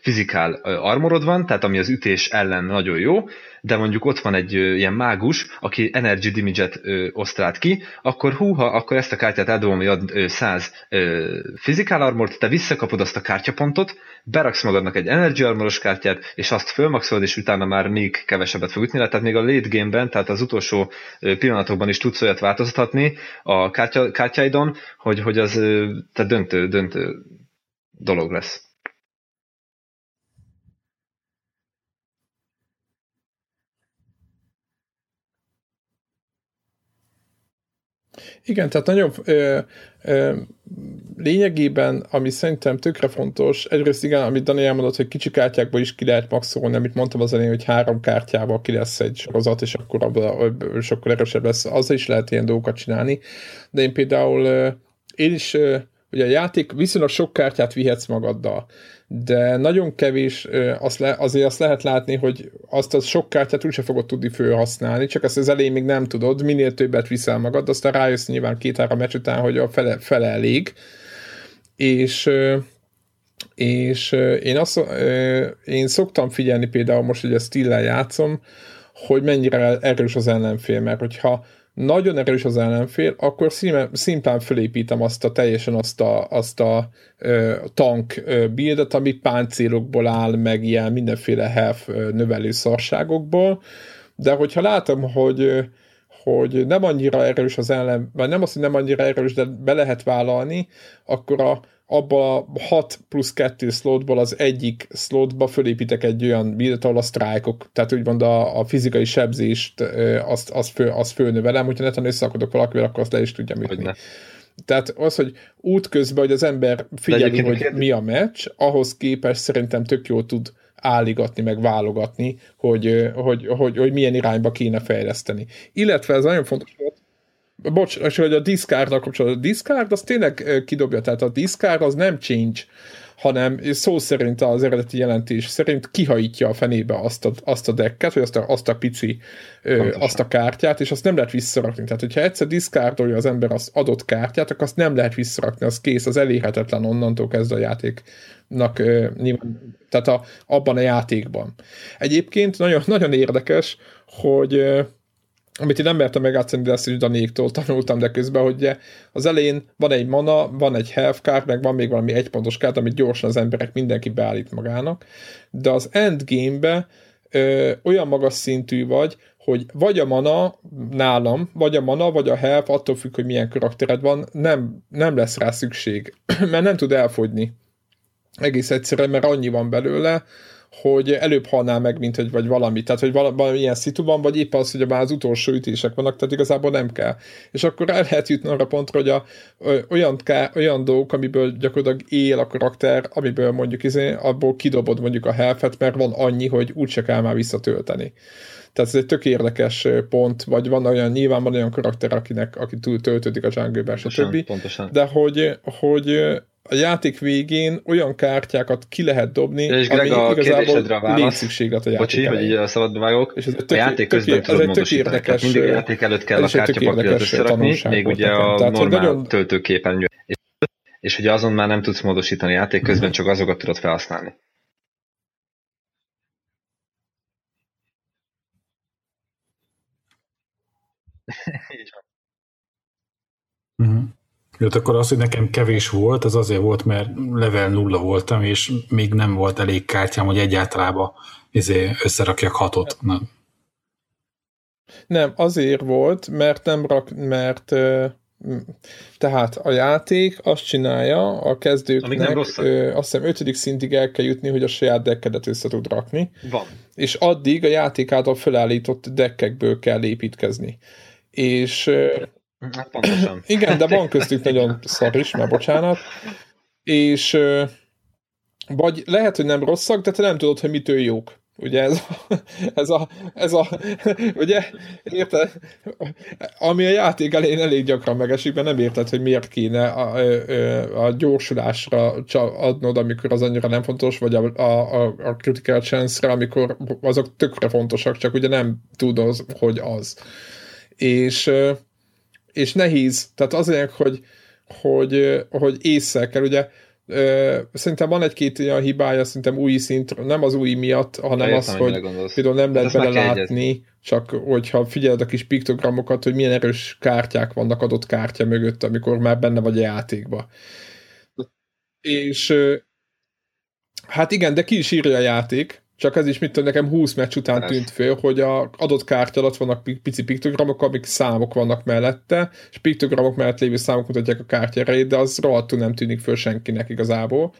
fizikál armorod van, tehát ami az ütés ellen nagyon jó, de mondjuk ott van egy ilyen mágus, aki energy damage-et osztrált ki, akkor húha, akkor ezt a kártyát eldobom, hogy ad 100 fizikál armort, te visszakapod azt a kártyapontot, beraksz magadnak egy energy armoros kártyát, és azt fölmaxolod, és utána már még kevesebbet fog ütni, tehát még a late game-ben, tehát az utolsó pillanatokban is tudsz olyat változtatni a kártya, kártyáidon, hogy, hogy az tehát döntő, döntő dolog lesz. Igen, tehát nagyon ö, ö, lényegében, ami szerintem tökre fontos, egyrészt igen, amit Dani elmondott, hogy kicsi kártyákból is ki lehet maxolni, amit mondtam az elején, hogy három kártyával ki lesz egy sorozat, és akkor abban sokkal erősebb lesz, az is lehet ilyen dolgokat csinálni, de én például ö, én is, ö, ugye a játék viszonylag sok kártyát vihetsz magaddal, de nagyon kevés, azt le, azért azt lehet látni, hogy azt a sok kártyát úgyse fogod tudni felhasználni, csak ezt az elején még nem tudod, minél többet viszel magad, aztán rájössz nyilván két-három meccs után, hogy a fele, fele elég, és és én, azt, én szoktam figyelni például most, hogy a stille játszom, hogy mennyire erős az ellenfél, mert hogyha nagyon erős az ellenfél, akkor szimplán fölépítem azt a teljesen azt a, azt a ö, tank buildet, ami páncélokból áll, meg ilyen mindenféle health növelő szarságokból, de hogyha látom, hogy hogy nem annyira erős az ellen, vagy nem azt, hogy nem annyira erős, de be lehet vállalni, akkor a, abba a 6 plusz 2 slotból az egyik slotba fölépítek egy olyan bildet, ahol a sztrájkok, tehát úgymond a, a fizikai sebzést azt, azt, fő, azt fölnövelem, hogyha neten összeakadok valakivel, akkor azt le is tudjam ütni. Tehát az, hogy útközben, hogy az ember figyeli, hogy kérdez... mi a meccs, ahhoz képest szerintem tök jól tud álligatni, meg válogatni, hogy, hogy, hogy, hogy milyen irányba kéne fejleszteni. Illetve ez nagyon fontos volt, bocs, és hogy a discard kapcsolatban, a discard az tényleg kidobja, tehát a discard az nem change, hanem szó szerint az eredeti jelentés szerint kihajítja a fenébe azt a, azt a decket, vagy azt a, azt a pici, ö, azt a kártyát, és azt nem lehet visszarakni. Tehát, hogyha egyszer diszkárdolja az ember az adott kártyát, akkor azt nem lehet visszarakni, az kész, az elérhetetlen onnantól kezdve a játéknak, ö, nyilván, tehát a, abban a játékban. Egyébként nagyon, nagyon érdekes, hogy ö, amit én nem mertem megjátszani, de ezt is Danéktól tanultam, de közben, hogy az elején van egy mana, van egy health card, meg van még valami egypontos kárd, amit gyorsan az emberek mindenki beállít magának, de az endgame-be ö, olyan magas szintű vagy, hogy vagy a mana nálam, vagy a mana, vagy a health, attól függ, hogy milyen karaktered van, nem, nem lesz rá szükség, mert nem tud elfogyni. Egész egyszerűen, mert annyi van belőle, hogy előbb halnál meg, mint hogy vagy valami. Tehát, hogy valami ilyen szituban, vagy épp az, hogy már az utolsó ütések vannak, tehát igazából nem kell. És akkor el lehet jutni arra pontra, hogy a, olyan, ká, olyan dolgok, amiből gyakorlatilag él a karakter, amiből mondjuk izé, abból kidobod mondjuk a helfet, mert van annyi, hogy úgyse kell már visszatölteni. Tehát ez egy tök érdekes pont, vagy van olyan, nyilván van olyan karakter, akinek, aki túl töltődik a jungle stb. Pontosan. De hogy, hogy a játék végén olyan kártyákat ki lehet dobni, és ami a igazából létszükséglet a játék Bocsi, hogy így szabadba vágok. És ez a, tök, a játék közben tudod módosítani. Érdekes, mindig a játék előtt kell a kártyapapirat összerakni, még ugye a Tehát, normál nagyon... töltőképernyő. És, és ugye azon már nem tudsz módosítani játék közben, csak azokat tudod felhasználni. Így van. Uh-huh. Jött akkor az, hogy nekem kevés volt, az azért volt, mert level nulla voltam, és még nem volt elég kártyám, hogy egyáltalában izé összerakjak hatot. Na. Nem, azért volt, mert nem rak, mert tehát a játék azt csinálja a kezdőknek, ö, azt hiszem 5. szintig el kell jutni, hogy a saját dekkedet össze tud rakni. Van. És addig a játék által felállított dekkekből kell építkezni. És Hát pontosan. Igen, de van köztük nagyon szar is, mert bocsánat. És vagy lehet, hogy nem rosszak, de te nem tudod, hogy mitől jók. Ugye ez a, ez a, ez a ugye, érted? Ami a játék elején elég gyakran megesik, mert nem érted, hogy miért kéne a, a, a gyorsulásra adnod, amikor az annyira nem fontos, vagy a, a, a critical chance-re, amikor azok tökre fontosak, csak ugye nem tudod, hogy az. És és nehéz, tehát azért, hogy, hogy, hogy észre kell, ugye szerintem van egy-két olyan hibája, szerintem új szint, nem az új miatt, hanem Értem, az, hogy például nem lehet bele látni, csak hogyha figyeled a kis piktogramokat, hogy milyen erős kártyák vannak adott kártya mögött, amikor már benne vagy a játékba. És hát igen, de ki is írja a játék, csak ez is, mit tudom, nekem 20 meccs után tűnt föl, hogy a adott kártya alatt vannak pici piktogramok, amik számok vannak mellette, és piktogramok mellett lévő számok mutatják a kártya erejét, de az rohadtul nem tűnik föl senkinek igazából.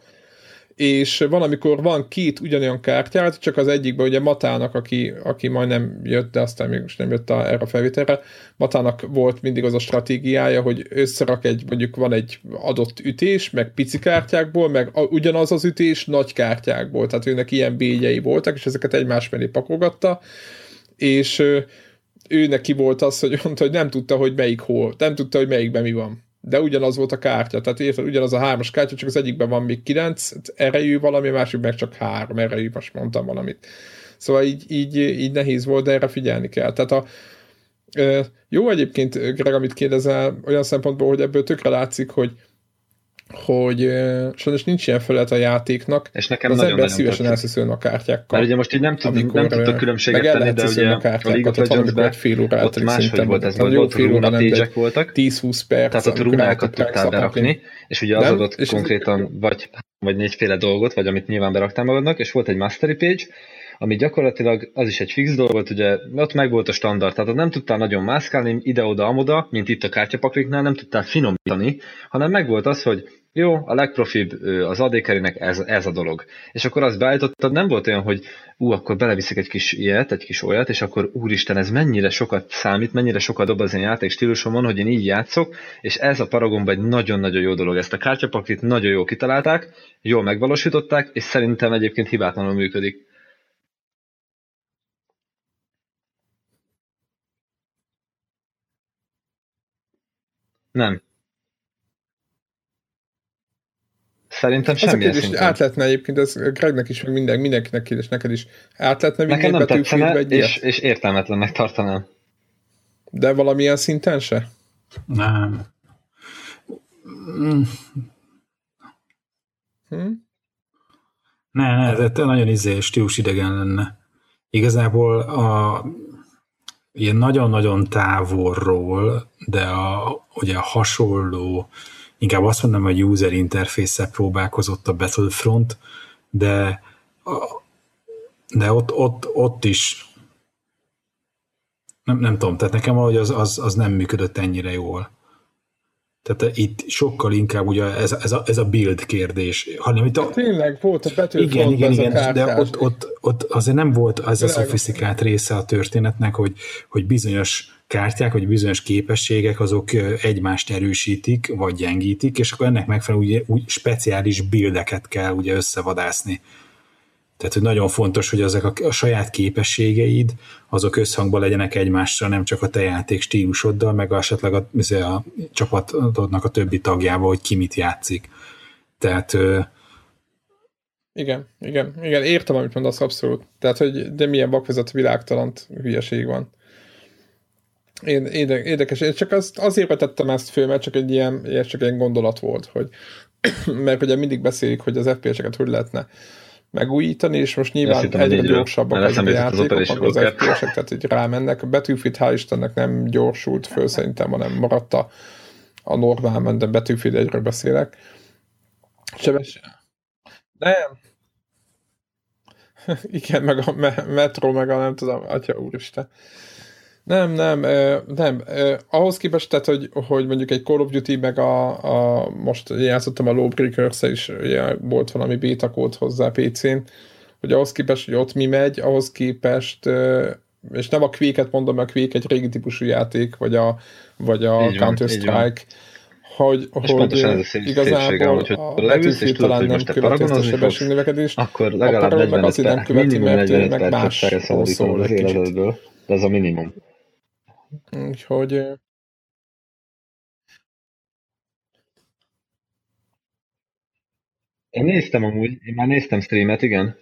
És van, amikor van két ugyanolyan kártyát, csak az egyikben ugye Matának, aki, aki majdnem jött, de aztán még most nem jött a, erre a felvételre, Matának volt mindig az a stratégiája, hogy összerak egy, mondjuk van egy adott ütés, meg pici kártyákból, meg a, ugyanaz az ütés nagy kártyákból, tehát őnek ilyen bégyei voltak, és ezeket egymás mellé pakolgatta, és ő neki volt az, hogy mondta, hogy nem tudta, hogy melyik hol, nem tudta, hogy melyikben mi van de ugyanaz volt a kártya, tehát érted, ugyanaz a hármas kártya, csak az egyikben van még kilenc erejű valami, a másik meg csak három erejű, most mondtam valamit. Szóval így, így, így nehéz volt, de erre figyelni kell. Tehát a, jó egyébként, Greg, amit kérdezel, olyan szempontból, hogy ebből tökre látszik, hogy hogy uh, sajnos nincs ilyen felett a játéknak, és nekem az nagyon ember szívesen elszeszülne a kártyákkal. Mert ugye most így nem, tud, nem tudtok különbséget tenni, de ugye a, a League of Legends-ben fél óra ott máshogy volt ez, hogy volt runa page voltak, 10-20 perc, tehát ott runákat tudtál berakni, és ugye az nem? adott és konkrétan vagy, vagy négyféle dolgot, vagy amit nyilván beraktál magadnak, és volt egy mastery page, ami gyakorlatilag az is egy fix dolog volt, ugye ott meg volt a standard, tehát ott nem tudtál nagyon mászkálni ide-oda-amoda, mint itt a kártyapakliknál, nem tudtál finomítani, hanem meg volt az, hogy jó, a legprofibb az adékerinek ez, ez a dolog. És akkor azt beállítottad, nem volt olyan, hogy ú, akkor beleviszek egy kis ilyet, egy kis olyat, és akkor úristen, ez mennyire sokat számít, mennyire sokat dob az én játék stílusomon, hogy én így játszok, és ez a Paragonban egy nagyon-nagyon jó dolog. Ezt a kártyapaklit nagyon jól kitalálták, jól megvalósították, és szerintem egyébként hibátlanul működik. Nem. Szerintem semmi az a át lehetne egyébként, ez Gregnek is, meg minden, mindenkinek és neked is át lehetne vinni Nekem nem tetszene, egy és, és értelmetlennek tartanám. De valamilyen szinten se? Nem. Hm? Ne, ne, ez nagyon izé, stílus idegen lenne. Igazából a ilyen nagyon-nagyon távolról, de a, ugye a hasonló inkább azt mondom, hogy user interface próbálkozott a Battlefront, de, de ott, ott, ott is nem, nem tudom, tehát nekem valahogy az, az, az nem működött ennyire jól. Tehát itt sokkal inkább ugye ez, ez, a, ez a build kérdés. Hanem itt a... Tényleg volt a Battlefront Igen, igen, igen, de ott, ott, ott azért nem volt az a szofisztikált része a történetnek, hogy, hogy bizonyos kártyák, vagy bizonyos képességek, azok egymást erősítik, vagy gyengítik, és akkor ennek megfelelően úgy, úgy speciális bildeket kell ugye összevadászni. Tehát, hogy nagyon fontos, hogy ezek a, a saját képességeid, azok összhangban legyenek egymással, nem csak a te játék stílusoddal, meg esetleg a, a csapatodnak a többi tagjával, hogy ki mit játszik. Tehát igen, igen, igen, értem, amit mondasz abszolút. Tehát, hogy de milyen vakvezet világtalant hülyeség van. Én, érdekes, én csak azt, azért vetettem ezt föl, mert csak egy ilyen, csak egy gondolat volt, hogy mert ugye mindig beszélik, hogy az FPS-eket hogy lehetne megújítani, és most nyilván hittem, egyre gyorsabbak azok a játékok, az, az FPS-ek, tehát így rámennek. A Battlefield hál' Istennek nem gyorsult föl szerintem, hanem maradt a, a normál, de Battlefield egyről beszélek. Sebes... Nem. Igen, meg a Metro, meg a nem tudom, atya úristen. Nem, nem, nem. Ahhoz képest, tehát, hogy, hogy mondjuk egy Call of Duty, meg a, a most játszottam a lawbreakers is, ugye volt valami beta kód hozzá PC-n, hogy ahhoz képest, hogy ott mi megy, ahhoz képest, és nem a Quake-et mondom, mert a Quake egy régi típusú játék, vagy a, vagy a Counter-Strike, hogy, és hogy ez igazából hogy a Battlefield talán nem követi ezt a sebességnövekedést, akkor legalább 45 nem követi, mert meg más szól az életedből, de ez a minimum. Úgyhogy... Én néztem amúgy, én már néztem streamet, igen.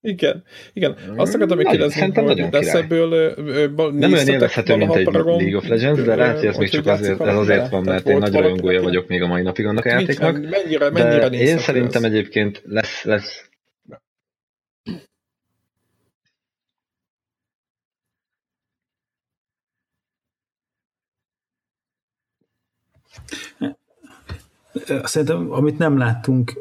igen, igen. Azt akartam még kérdezni, hogy nagyon lesz ebből Nem olyan élvezhető, mint egy League of Legends, de lehet, hogy ez még csak azért, ez azért van, mert én nagy rajongója vagyok még a mai napig annak a játéknak. Mennyire, mennyire én szerintem egyébként lesz, lesz Szerintem, amit nem láttunk,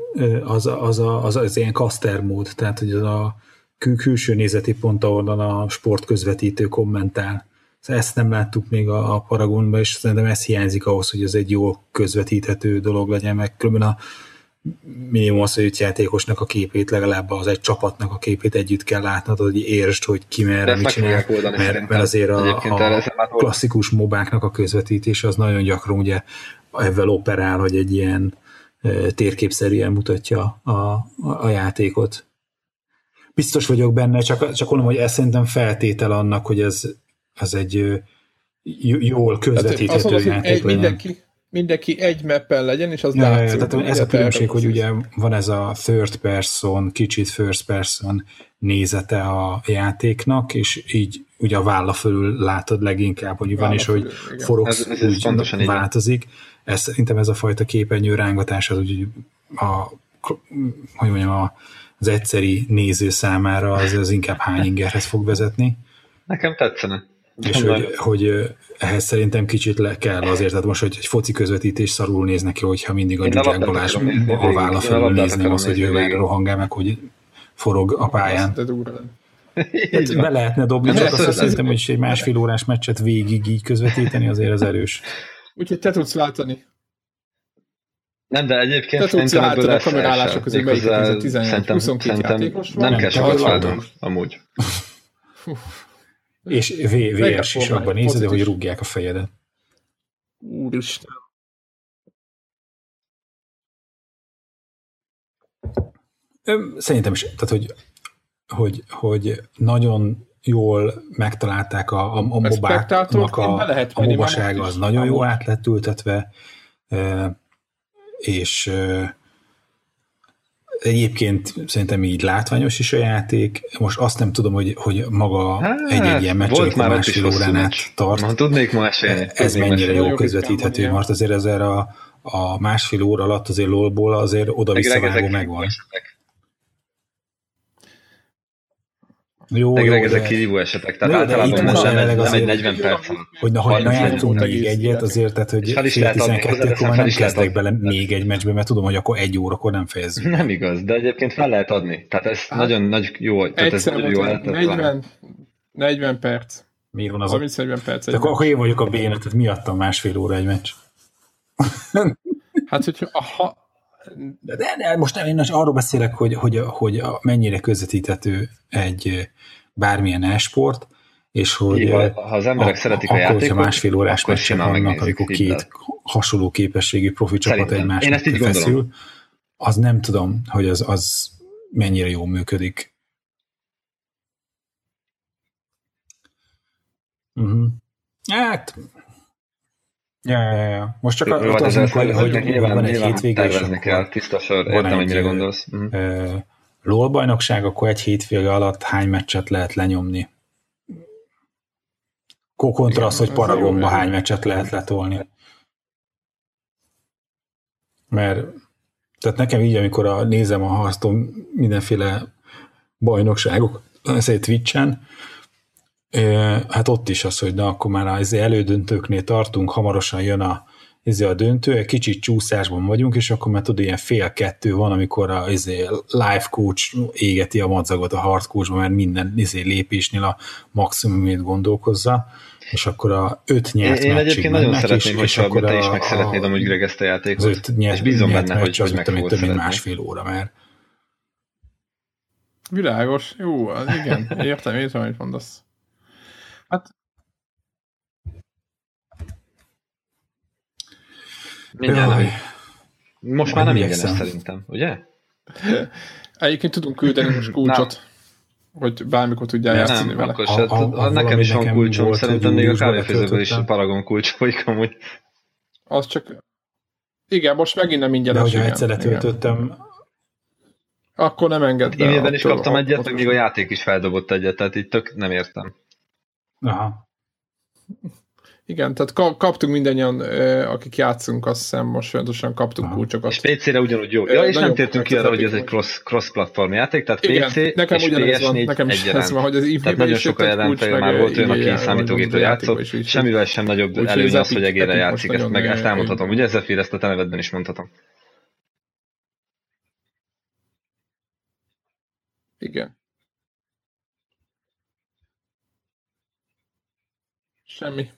az, az, a, az, az ilyen caster mód, tehát hogy az a kül- külső nézeti pont, ahol a sportközvetítő kommentál. Szóval ezt nem láttuk még a, a Paragonban, és szerintem ez hiányzik ahhoz, hogy ez egy jó közvetíthető dolog legyen, meg különben a, minimum az, hogy játékosnak a képét, legalább az egy csapatnak a képét együtt kell látnod, hogy értsd, hogy ki merre, mit csinál, mert, mert azért a, a klasszikus mobáknak a közvetítése az nagyon gyakran ugye ezzel operál, hogy egy ilyen térképszerűen mutatja a, a, a játékot. Biztos vagyok benne, csak, csak mondom, hogy ez szerintem feltétel annak, hogy ez, ez egy jól közvetíthető hát, játék egy, mindenki, mindenki egy mappen legyen, és az ja, látszik. Tehát ez a különbség, hogy ugye van ez a third person, kicsit first person nézete a játéknak, és így ugye a válla fölül látod leginkább, hogy van, és hogy forogsz, ez, ez úgy változik. Ez, szerintem ez a fajta képernyő rángatás az úgy a, hogy mondjam, a, az egyszeri néző számára az, az inkább hány ingerhez fog vezetni. Nekem tetszene. És hogy, hogy ehhez szerintem kicsit le kell azért, tehát most, hogy egy foci közvetítés szarul néz neki, hogyha mindig a Gyugyák Balázs a válla felül nézni az, hogy ő meg rohangál meg, hogy forog a pályán. Hát be lehetne dobni, csak azt szerintem, hogy egy másfél órás meccset végig így közvetíteni, azért az erős. Úgyhogy te tudsz látni. Nem, de egyébként te tudsz látni a kamerálások közé, melyik 12 játékos van. Nem kell sokat váltunk, amúgy. És VS is abban nézed, hogy rúgják a fejedet. Úristen. Szerintem is, tehát hogy, hogy, hogy nagyon jól megtalálták a, a, a mobáknak a, a mobasága, az nagyon jól át lett ültetve, és Egyébként szerintem így látványos is a játék. Most azt nem tudom, hogy, hogy maga hát, egy-egy ilyen meccs, volt már másfél órán át tart. Ma, tudnék ma esélni. Ez mennyire jó közvetíthető, mert azért ezzel a, a másfél óra alatt azért lolból azért oda-visszavágó megvan. Esetek. Jó, Meg jó, ezek kívül esetek, tehát jó, általában most nem, nem, nem egy 40 perc Hogy na, hogy na játszunk még egyet, azért, tehát, hogy fél 12-kor már nem kezdek bele még egy meccsbe, mert tudom, hogy akkor egy órakor nem fejezzük. Nem igaz, de egyébként fel lehet adni. Tehát ez hát, nagyon nagy jó. Tehát ez nagyon jó 40, 40 perc. Miért van az? 30-40 perc. Akkor, akkor én vagyok a béna, tehát miattam másfél óra egy meccs. hát, hogyha ha, de, de most nem, én arról beszélek, hogy, hogy, hogy mennyire közvetíthető egy bármilyen e-sport, és hogy ha, ha az emberek a, szeretik a akkor, játékot, hogyha másfél órás meccsek vannak, amikor két hasonló képességű profi csapat egymásnak feszül, az nem tudom, hogy az, az mennyire jól működik. Uh-huh. Hát, Ja, ja, ja. Most csak az, az, hogy, hogy, hogy nyilván, van egy hétvége, tervezni kell, tiszta sor, értem, hogy mire gondolsz. Uh-huh. LOL bajnokság, akkor egy hétvége alatt hány meccset lehet lenyomni? Kontra az, hogy Paragonba hány meccset lehet letolni. Mert tehát nekem így, amikor a, nézem a harcton mindenféle bajnokságok, ezért Twitch-en, hát ott is az, hogy na, akkor már az elődöntőknél tartunk, hamarosan jön a, izé a döntő, egy kicsit csúszásban vagyunk, és akkor már tudod, ilyen fél kettő van, amikor a izé, live coach égeti a madzagot a hard coachba, mert minden izé lépésnél a maximumét gondolkozza, és akkor a öt nyert Én, én egyébként nagyon szeretném, és, hogyha akkor te is meg szeretnéd amúgy Greg ezt a játékot, az öt nyert, és bízom benne, hogy, hogy meg több mint másfél óra, mert Világos, jó, igen, értem, értem, amit mondasz. Hát Mindjárt. Most már nem ingyenes szerintem, ugye? Egyébként tudunk küldeni most kulcsot, hogy bármikor tudjál ja, játszani nem, vele. Akkor se, ha, ha, nekem is van kulcsom, volt, szerintem még a kávéfőzőből is Paragon kulcs folyik amúgy. Az csak... Igen, most megint nem ingyenes. De hogyha egyszer letöltöttem, akkor nem enged be. Én is kaptam egyet, meg még a játék is feldobott egyet, tehát így tök nem értem. Aha. Igen, tehát kaptunk mindannyian, akik játszunk, azt hiszem most folyamatosan kaptunk Aha. kulcsokat. És PC-re ugyanúgy jó. Ja, és nem tértünk ki arra, hogy ez egy cross, cross-platform játék, tehát Igen, PC nekem és PS4 nekem is ez van, hogy az Tehát nagyon sok olyan már volt olyan, aki számítógépről játszott, semmivel sem nagyobb előny az, hogy egérre játszik, ezt, meg ezt elmondhatom. Ugye Zephyr, ezt a te nevedben is mondhatom. Igen. Semmi.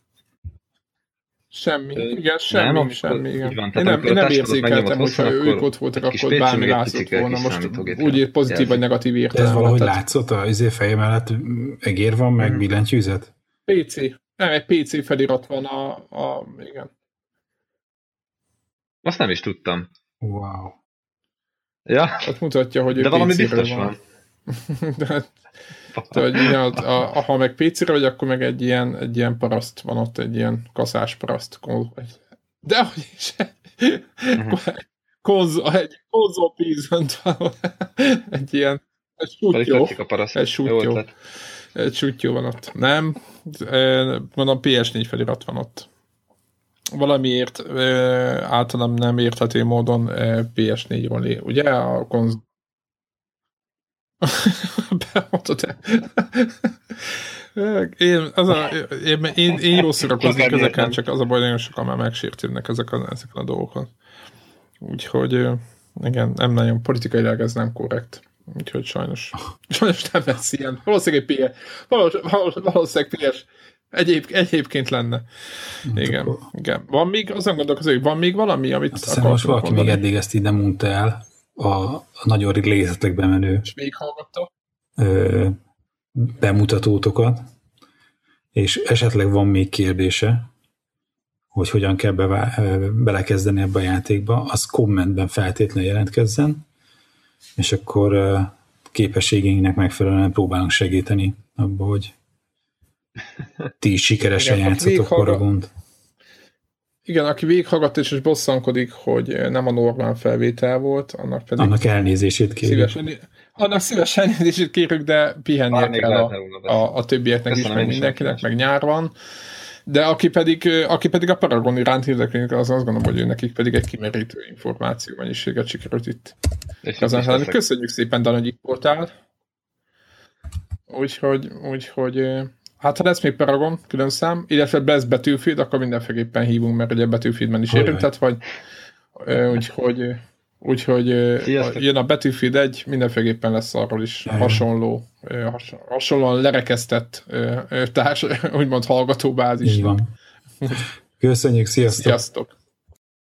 Semmi, igen, semmi, nem, semmi, igen. Van, én nem, én nem érzékeltem, hogyha ők ott voltak, akkor bármi látszott volna. Most úgy pozitív vagy negatív értelem. Ez valahogy látszott a izé feje mellett egér van, meg hmm. billentyűzet? PC. Nem, egy PC felirat van a, a igen. Azt nem is tudtam. Wow. Ja. Ott mutatja, hogy De valami biztos van. van. De, de, hogy a, a, ha meg PC-re vagy, akkor meg egy ilyen, egy ilyen paraszt van ott, egy ilyen kaszás paraszt. De hogy is, uh-huh. konzol, egy konzol pízment van, egy ilyen, egy sutyó. Egy sutyó. Egy sutyó van ott. Nem, mondom PS4 felirat van ott. Valamiért általam nem érthető módon PS4 van, ugye? A konzol Beadod én, az a, én, én, én jó szórakoznék ezeken, csak az a baj, nagyon sokan már megsértődnek ezek a, ezeken a dolgokon. Úgyhogy igen, nem nagyon politikailag ez nem korrekt. Úgyhogy sajnos, sajnos nem lesz ilyen. Valószínűleg egy PS, valószínűleg PS Egyéb, egyébként lenne. Igen, igen. Van még, azon gondolkozom, hogy van még valami, amit hát most valaki mondani? még eddig ezt ide mondta el, a, a nagyon részletekbe menő és még hallgatta? Ö, bemutatótokat, és esetleg van még kérdése, hogy hogyan kell bevá, belekezdeni ebbe a játékba, az kommentben feltétlenül jelentkezzen, és akkor képességeinknek megfelelően próbálunk segíteni abba, hogy ti is sikeresen játszatok Paragont. Igen, aki végighallgatta és, és bosszankodik, hogy nem a normál felvétel volt, annak pedig... Annak elnézését kérjük. Szívesen, annak szívesen elnézését kérjük, de pihennie kell a, a, a többieknek Köszönöm is, meg mindenkinek, meg nyár van. De aki pedig, aki pedig a Paragon iránt érdeklődik, az azt gondolom, hogy ő nekik pedig egy kimerítő információ mennyiséget sikerült itt. Azon, köszönjük szépen, Dan, hogy itt voltál. Úgyhogy, úgyhogy Hát ha lesz még Paragon, külön szám, illetve lesz Battlefield, akkor mindenféleképpen hívunk, mert ugye Battlefieldben is érintett vagy. Úgyhogy, úgyhogy jön a Battlefield 1, mindenféleképpen lesz arról is hasonló, hasonlóan lerekesztett társ, úgymond hallgatóbázis. Így van. Köszönjük, sziasztok! Sziasztok!